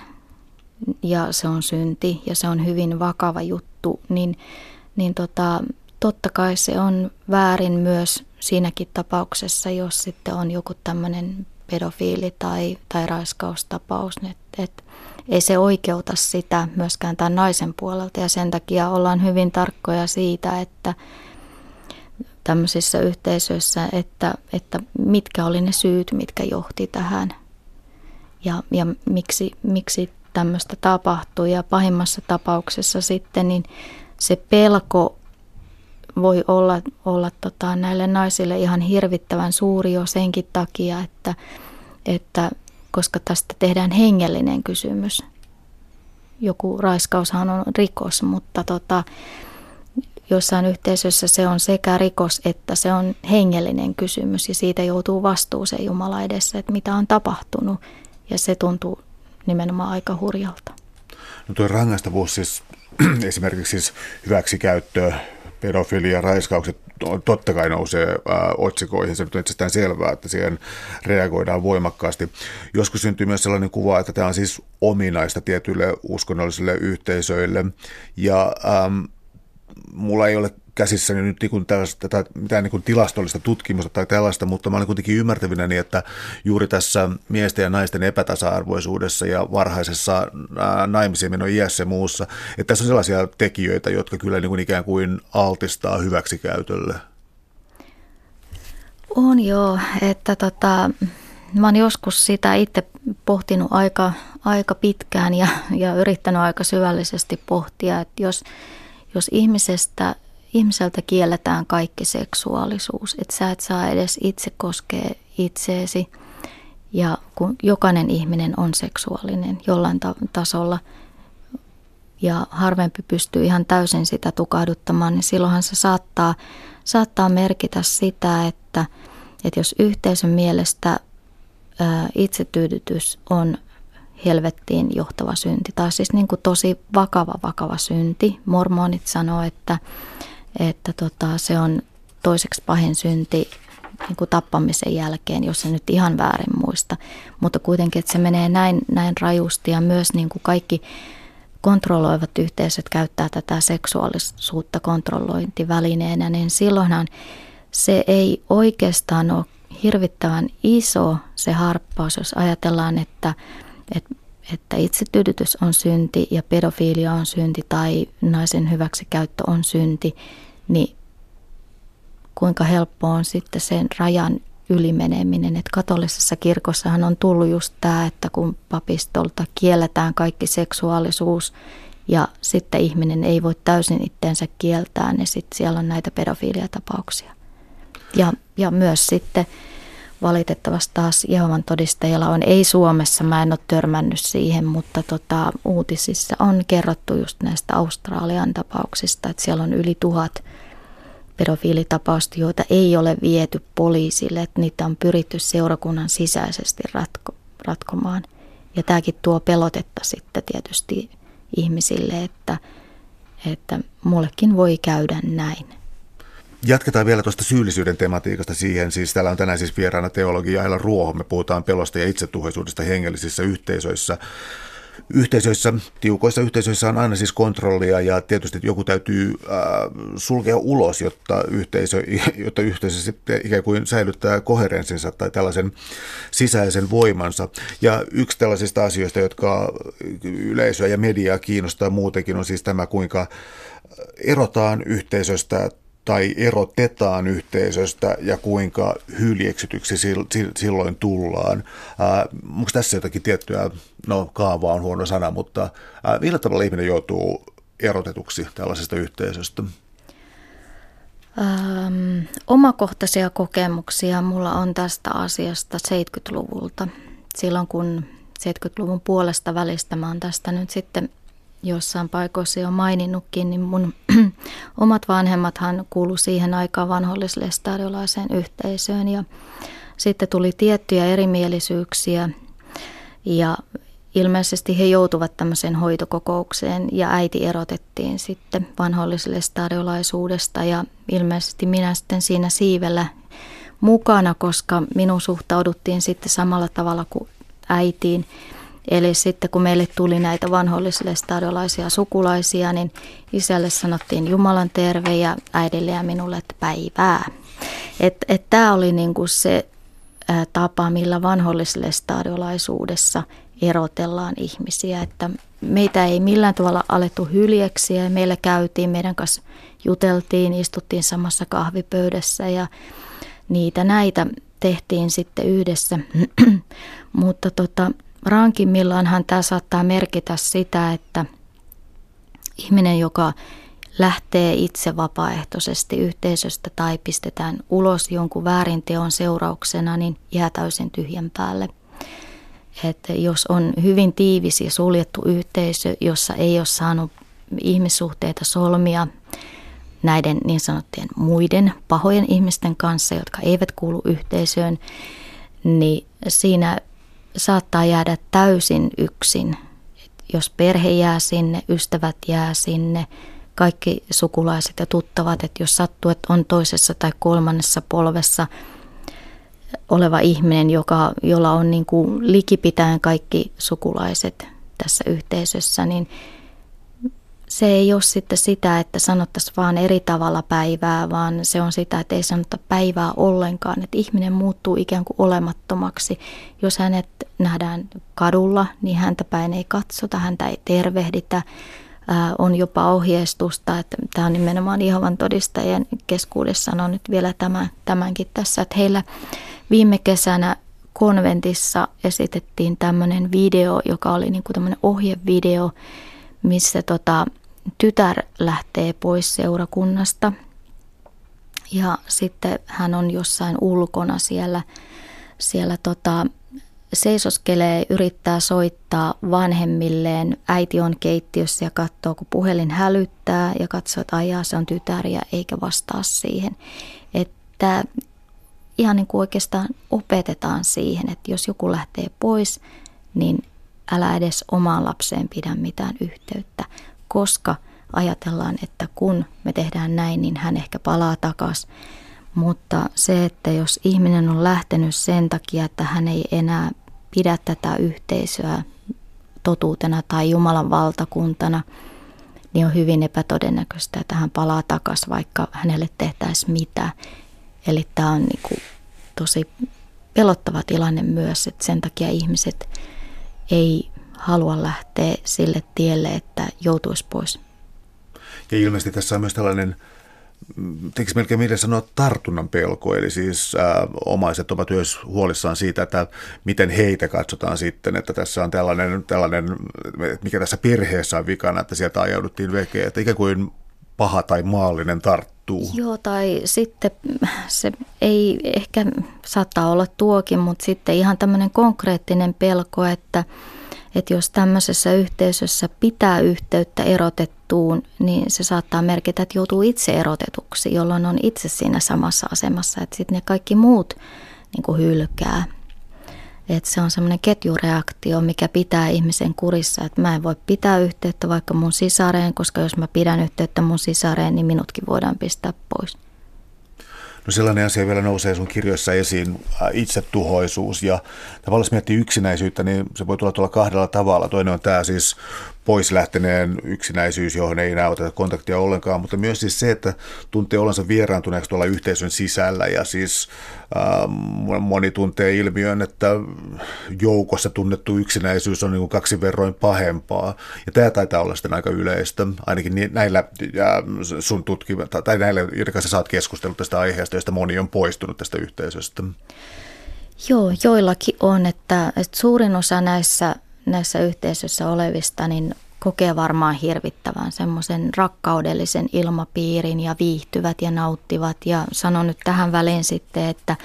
ja se on synti ja se on hyvin vakava juttu, niin, niin tota, totta kai se on väärin myös siinäkin tapauksessa, jos sitten on joku tämmöinen pedofiili tai, tai raiskaustapaus, että et, ei se oikeuta sitä myöskään tämän naisen puolelta ja sen takia ollaan hyvin tarkkoja siitä, että tämmöisissä yhteisöissä, että, että mitkä oli ne syyt, mitkä johti tähän ja, ja miksi, miksi tämmöistä tapahtui. Ja pahimmassa tapauksessa sitten niin se pelko voi olla, olla tota, näille naisille ihan hirvittävän suuri jo senkin takia, että, että koska tästä tehdään hengellinen kysymys. Joku raiskaushan on rikos, mutta tota, jossain yhteisössä se on sekä rikos että se on hengellinen kysymys ja siitä joutuu vastuuseen Jumala edessä, että mitä on tapahtunut ja se tuntuu nimenomaan aika hurjalta. No tuo rangaistavuus siis esimerkiksi siis hyväksikäyttö, pedofilia, raiskaukset totta kai nousee ää, otsikoihin. Se on itsestään selvää, että siihen reagoidaan voimakkaasti. Joskus syntyy myös sellainen kuva, että tämä on siis ominaista tietyille uskonnollisille yhteisöille. Ja äm, mulla ei ole käsissäni nyt niin tällaista, tätä, mitään niin tilastollista tutkimusta tai tällaista, mutta mä olen kuitenkin ymmärtävinäni, että juuri tässä miesten ja naisten epätasa-arvoisuudessa ja varhaisessa naimisiin menon iässä ja muussa, että tässä on sellaisia tekijöitä, jotka kyllä niin kuin ikään kuin altistaa hyväksikäytölle. On joo, että tota, mä oon joskus sitä itse pohtinut aika, aika pitkään ja, ja yrittänyt aika syvällisesti pohtia, että jos, jos ihmisestä, ihmiseltä kielletään kaikki seksuaalisuus, että sä et saa edes itse koskea itseesi. Ja kun jokainen ihminen on seksuaalinen jollain ta- tasolla ja harvempi pystyy ihan täysin sitä tukahduttamaan, niin silloinhan se saattaa, saattaa merkitä sitä, että, että jos yhteisön mielestä itsetyydytys on helvettiin johtava synti, tai siis niin kuin tosi vakava, vakava synti. Mormonit sanoo, että, että tota, se on toiseksi pahin synti niin kuin tappamisen jälkeen, jos se nyt ihan väärin muista. Mutta kuitenkin, että se menee näin, näin rajusti ja myös niin kuin kaikki kontrolloivat yhteisöt käyttää tätä seksuaalisuutta kontrollointivälineenä, niin silloinhan se ei oikeastaan ole hirvittävän iso se harppaus, jos ajatellaan, että, että, että itsetyydytys on synti ja pedofiilia on synti tai naisen hyväksikäyttö on synti, niin kuinka helppo on sitten sen rajan ylimeneminen. Että katolisessa kirkossahan on tullut just tämä, että kun papistolta kielletään kaikki seksuaalisuus ja sitten ihminen ei voi täysin itteensä kieltää, niin sitten siellä on näitä pedofiiliatapauksia. Ja, ja myös sitten valitettavasti taas Jehovan todistajilla on, ei Suomessa, mä en ole törmännyt siihen, mutta tota, uutisissa on kerrottu just näistä Australian tapauksista, että siellä on yli tuhat pedofiilitapausta, joita ei ole viety poliisille, että niitä on pyritty seurakunnan sisäisesti ratko, ratkomaan. Ja tämäkin tuo pelotetta sitten tietysti ihmisille, että, että mullekin voi käydä näin. Jatketaan vielä tuosta syyllisyyden tematiikasta siihen. Siis täällä on tänään siis vieraana teologi Aila Ruoho. Me puhutaan pelosta ja itsetuhoisuudesta hengellisissä yhteisöissä. Yhteisöissä, tiukoissa yhteisöissä on aina siis kontrollia ja tietysti joku täytyy äh, sulkea ulos, jotta yhteisö, jotta yhteisö sitten ikään kuin säilyttää koherenssinsa tai tällaisen sisäisen voimansa. Ja yksi tällaisista asioista, jotka yleisöä ja mediaa kiinnostaa muutenkin, on siis tämä, kuinka erotaan yhteisöstä tai erotetaan yhteisöstä ja kuinka hyljeksytyksi silloin tullaan. Onko tässä jotakin tiettyä, no kaava on huono sana, mutta millä tavalla ihminen joutuu erotetuksi tällaisesta yhteisöstä? Ähm, omakohtaisia kokemuksia mulla on tästä asiasta 70-luvulta. Silloin kun 70-luvun puolesta välistä mä oon tästä nyt sitten jossain paikoissa jo maininnutkin, niin mun omat vanhemmathan kuulu siihen aikaan vanhollislestadiolaiseen yhteisöön ja sitten tuli tiettyjä erimielisyyksiä ja ilmeisesti he joutuvat tämmöiseen hoitokokoukseen ja äiti erotettiin sitten vanholliselle stadiolaisuudesta ja ilmeisesti minä sitten siinä siivellä mukana, koska minun suhtauduttiin sitten samalla tavalla kuin äitiin. Eli sitten kun meille tuli näitä vanhollisille stadiolaisia sukulaisia, niin isälle sanottiin Jumalan terve ja äidille ja minulle, että päivää. Että et, tämä oli niinku se ä, tapa, millä vanholliselle stadiolaisuudessa erotellaan ihmisiä. Että meitä ei millään tavalla alettu hyljeksiä. Meillä käytiin, meidän kanssa juteltiin, istuttiin samassa kahvipöydässä ja niitä näitä tehtiin sitten yhdessä. Mutta tota, rankimmillaanhan tämä saattaa merkitä sitä, että ihminen, joka lähtee itse vapaaehtoisesti yhteisöstä tai pistetään ulos jonkun väärinteon seurauksena, niin jää täysin tyhjän päälle. Että jos on hyvin tiivis ja suljettu yhteisö, jossa ei ole saanut ihmissuhteita solmia näiden niin sanottujen muiden pahojen ihmisten kanssa, jotka eivät kuulu yhteisöön, niin siinä saattaa jäädä täysin yksin. Jos perhe jää sinne, ystävät jää sinne, kaikki sukulaiset ja tuttavat, että jos sattuu, että on toisessa tai kolmannessa polvessa oleva ihminen, joka, jolla on niin kuin likipitäen kaikki sukulaiset tässä yhteisössä, niin se ei ole sitten sitä, että sanottaisiin vaan eri tavalla päivää, vaan se on sitä, että ei sanota päivää ollenkaan. Että ihminen muuttuu ikään kuin olemattomaksi. Jos hänet nähdään kadulla, niin häntä päin ei katsota, häntä ei tervehditä. on jopa ohjeistusta, että tämä on nimenomaan Ihovan todistajien keskuudessa, on nyt vielä tämän, tämänkin tässä, että heillä viime kesänä konventissa esitettiin tämmöinen video, joka oli niin kuin tämmöinen ohjevideo, missä tota, tytär lähtee pois seurakunnasta ja sitten hän on jossain ulkona siellä, siellä tota, seisoskelee, yrittää soittaa vanhemmilleen. Äiti on keittiössä ja katsoo, kun puhelin hälyttää ja katsoo, että ajaa se on tytäriä eikä vastaa siihen. Että ihan niin kuin oikeastaan opetetaan siihen, että jos joku lähtee pois, niin älä edes omaan lapseen pidä mitään yhteyttä, koska ajatellaan, että kun me tehdään näin, niin hän ehkä palaa takaisin. Mutta se, että jos ihminen on lähtenyt sen takia, että hän ei enää pidä tätä yhteisöä totuutena tai Jumalan valtakuntana, niin on hyvin epätodennäköistä, että hän palaa takaisin, vaikka hänelle tehtäisiin mitä. Eli tämä on niin kuin tosi pelottava tilanne myös, että sen takia ihmiset ei halua lähteä sille tielle, että joutuisi pois. Ja ilmeisesti tässä on myös tällainen, tekisi melkein miten sanoa tartunnan pelko, eli siis ää, omaiset ovat myös huolissaan siitä, että miten heitä katsotaan sitten, että tässä on tällainen, tällainen mikä tässä perheessä on vikana, että sieltä ajauduttiin vekeen, että ikään kuin paha tai maallinen tarttuu. Joo, tai sitten se ei ehkä saattaa olla tuokin, mutta sitten ihan tämmöinen konkreettinen pelko, että, että jos tämmöisessä yhteisössä pitää yhteyttä erotettuun, niin se saattaa merkitä, että joutuu itse erotetuksi, jolloin on itse siinä samassa asemassa, että sitten ne kaikki muut niin kuin hylkää. Että se on semmoinen ketjureaktio, mikä pitää ihmisen kurissa, että mä en voi pitää yhteyttä vaikka mun sisareen, koska jos mä pidän yhteyttä mun sisareen, niin minutkin voidaan pistää pois. No sellainen asia vielä nousee sun kirjoissa esiin, itsetuhoisuus ja tavallaan jos miettii yksinäisyyttä, niin se voi tulla tuolla kahdella tavalla. Toinen on tämä siis pois lähteneen yksinäisyys, johon ei enää oteta kontaktia ollenkaan, mutta myös siis se, että tuntee olonsa vieraantuneeksi tuolla yhteisön sisällä ja siis äh, moni tuntee ilmiön, että joukossa tunnettu yksinäisyys on niin kuin kaksi verroin pahempaa ja tämä taitaa olla sitten aika yleistä, ainakin näillä ja sun tutkimus, tai näillä, kanssa sä oot keskustellut tästä aiheesta, josta moni on poistunut tästä yhteisöstä. Joo, joillakin on, että, että suurin osa näissä näissä yhteisöissä olevista, niin kokee varmaan hirvittävän semmoisen rakkaudellisen ilmapiirin ja viihtyvät ja nauttivat. Ja sanon nyt tähän väliin sitten, että,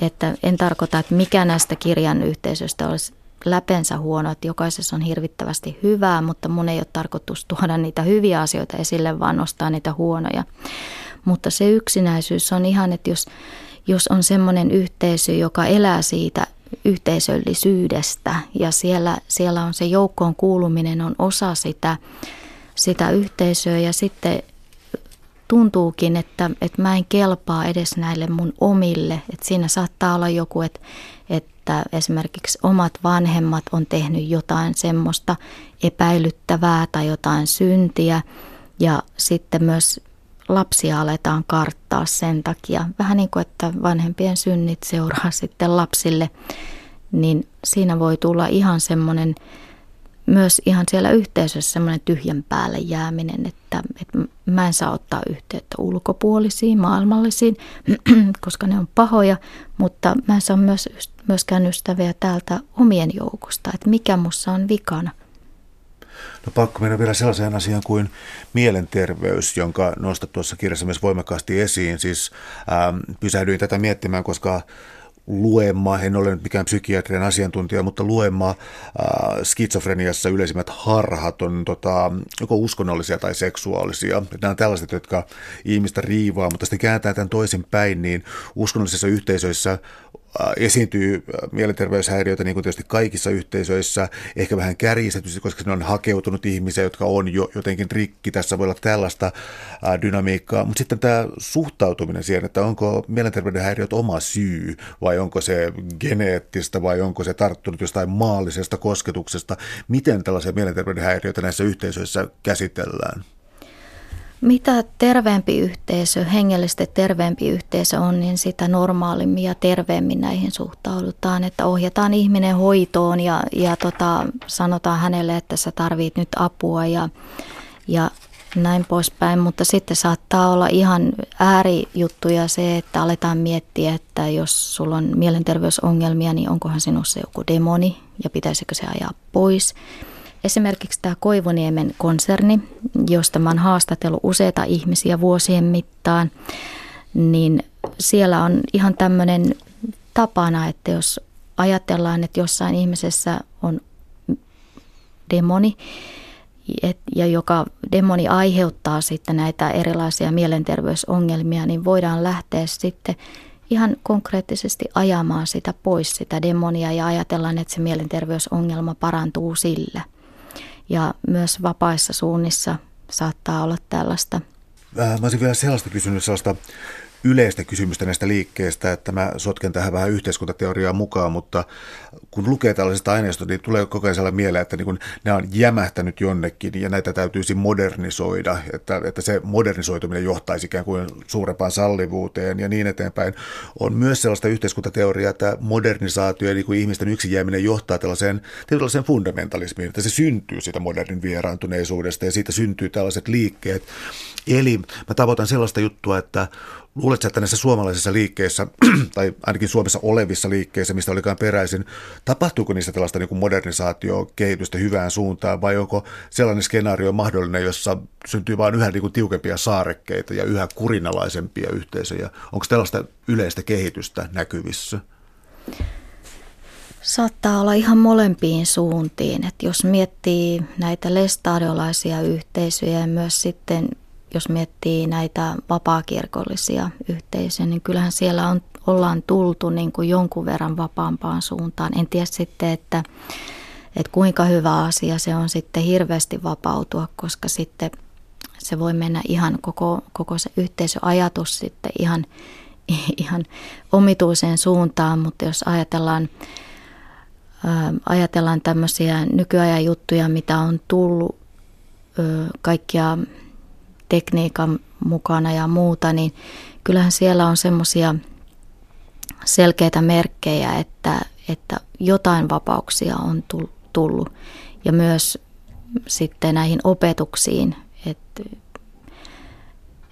että en tarkoita, että mikä näistä kirjan yhteisöistä olisi läpensä huono, että jokaisessa on hirvittävästi hyvää, mutta mun ei ole tarkoitus tuoda niitä hyviä asioita esille, vaan nostaa niitä huonoja. Mutta se yksinäisyys on ihan, että jos, jos on semmoinen yhteisö, joka elää siitä yhteisöllisyydestä. Ja siellä, siellä on se joukkoon kuuluminen on osa sitä, sitä yhteisöä. Ja sitten tuntuukin, että, että mä en kelpaa edes näille mun omille. Että siinä saattaa olla joku, että, että esimerkiksi omat vanhemmat on tehnyt jotain semmoista epäilyttävää tai jotain syntiä. Ja sitten myös lapsia aletaan karttaa sen takia. Vähän niin kuin, että vanhempien synnit seuraa sitten lapsille, niin siinä voi tulla ihan semmoinen, myös ihan siellä yhteisössä semmoinen tyhjän päälle jääminen, että, että mä en saa ottaa yhteyttä ulkopuolisiin, maailmallisiin, koska ne on pahoja, mutta mä en saa myös, myöskään ystäviä täältä omien joukosta, että mikä mussa on vikana. No pakko mennä vielä sellaiseen asiaan kuin mielenterveys, jonka nostat tuossa kirjassa myös voimakkaasti esiin. Siis ähm, pysähdyin tätä miettimään, koska luema, en ole nyt mikään psykiatrian asiantuntija, mutta luema äh, skitsofreniassa yleisimmät harhat on tota, joko uskonnollisia tai seksuaalisia. Nämä on tällaiset, jotka ihmistä riivaa, mutta sitten kääntää tämän toisin päin, niin uskonnollisissa yhteisöissä esiintyy mielenterveyshäiriöitä niin kuin tietysti kaikissa yhteisöissä, ehkä vähän kärjistetysti, koska ne on hakeutunut ihmisiä, jotka on jo jotenkin rikki. Tässä voi olla tällaista dynamiikkaa, mutta sitten tämä suhtautuminen siihen, että onko mielenterveyden häiriöt oma syy vai onko se geneettistä vai onko se tarttunut jostain maallisesta kosketuksesta. Miten tällaisia mielenterveyden häiriöitä näissä yhteisöissä käsitellään? Mitä terveempi yhteisö, hengellisesti terveempi yhteisö on, niin sitä normaalimmin ja terveemmin näihin suhtaudutaan. Että ohjataan ihminen hoitoon ja, ja tota, sanotaan hänelle, että sä tarvit nyt apua ja, ja näin poispäin. Mutta sitten saattaa olla ihan äärijuttuja se, että aletaan miettiä, että jos sulla on mielenterveysongelmia, niin onkohan sinussa joku demoni ja pitäisikö se ajaa pois. Esimerkiksi tämä Koivuniemen konserni, josta mä haastatellut useita ihmisiä vuosien mittaan, niin siellä on ihan tämmöinen tapana, että jos ajatellaan, että jossain ihmisessä on demoni, et, ja joka demoni aiheuttaa sitten näitä erilaisia mielenterveysongelmia, niin voidaan lähteä sitten ihan konkreettisesti ajamaan sitä pois, sitä demonia, ja ajatellaan, että se mielenterveysongelma parantuu sillä – ja myös vapaissa suunnissa saattaa olla tällaista. Mä olisin vielä sellaista kysynyt, sellaista yleistä kysymystä näistä liikkeistä, että mä sotken tähän vähän yhteiskuntateoriaa mukaan, mutta kun lukee tällaisesta aineistosta, niin tulee koko ajan mieleen, että niin nämä on jämähtänyt jonnekin ja näitä täytyisi modernisoida, että, että se modernisoituminen johtaisi ikään kuin suurempaan sallivuuteen ja niin eteenpäin. On myös sellaista yhteiskuntateoriaa, että modernisaatio ja niin ihmisten yksin jääminen johtaa tällaiseen tällaiseen fundamentalismiin, että se syntyy siitä modernin vieraantuneisuudesta ja siitä syntyy tällaiset liikkeet. Eli mä tavoitan sellaista juttua, että Luuletko, että näissä suomalaisissa liikkeissä, tai ainakin Suomessa olevissa liikkeissä, mistä olikaan peräisin, tapahtuuko niissä tällaista niin modernisaatiokehitystä hyvään suuntaan, vai onko sellainen skenaario mahdollinen, jossa syntyy vain yhä niin kuin tiukempia saarekkeita ja yhä kurinalaisempia yhteisöjä? Onko tällaista yleistä kehitystä näkyvissä? Saattaa olla ihan molempiin suuntiin, että jos miettii näitä lestadiolaisia yhteisöjä ja myös sitten jos miettii näitä vapaakirkollisia yhteisöjä, niin kyllähän siellä on, ollaan tultu niin kuin jonkun verran vapaampaan suuntaan. En tiedä sitten, että, että kuinka hyvä asia se on sitten hirveästi vapautua, koska sitten se voi mennä ihan koko, koko se yhteisöajatus sitten ihan, ihan omituiseen suuntaan, mutta jos ajatellaan, ajatellaan tämmöisiä nykyajan juttuja, mitä on tullut, kaikkia tekniikan mukana ja muuta, niin kyllähän siellä on semmoisia selkeitä merkkejä, että, että jotain vapauksia on tullut. Ja myös sitten näihin opetuksiin, että,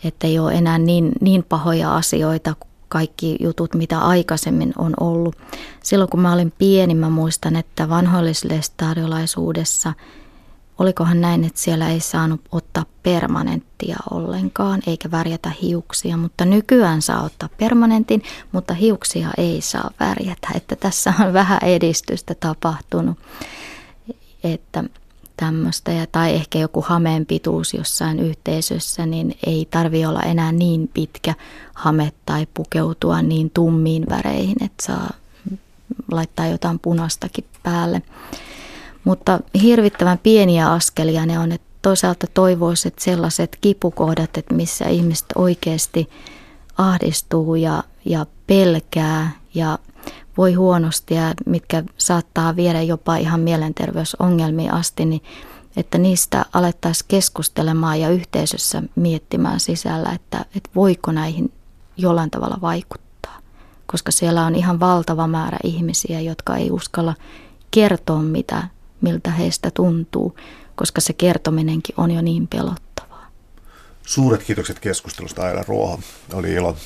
että ei ole enää niin, niin pahoja asioita kaikki jutut, mitä aikaisemmin on ollut. Silloin kun mä olin pieni, mä muistan, että vanhoillislestadiolaisuudessa – Olikohan näin, että siellä ei saanut ottaa permanenttia ollenkaan, eikä värjätä hiuksia, mutta nykyään saa ottaa permanentin, mutta hiuksia ei saa värjätä. Että tässä on vähän edistystä tapahtunut, että tämmöistä, ja, tai ehkä joku hameen pituus jossain yhteisössä, niin ei tarvi olla enää niin pitkä hame tai pukeutua niin tummiin väreihin, että saa laittaa jotain punastakin päälle. Mutta hirvittävän pieniä askelia ne on, että toisaalta toivoisin, että sellaiset kipukohdat, että missä ihmiset oikeasti ahdistuu ja, ja pelkää ja voi huonosti ja mitkä saattaa viedä jopa ihan mielenterveysongelmiin asti, niin että niistä alettaisiin keskustelemaan ja yhteisössä miettimään sisällä, että, että voiko näihin jollain tavalla vaikuttaa. Koska siellä on ihan valtava määrä ihmisiä, jotka ei uskalla kertoa, mitä miltä heistä tuntuu, koska se kertominenkin on jo niin pelottavaa. Suuret kiitokset keskustelusta Aila Ruoho. Oli ilo.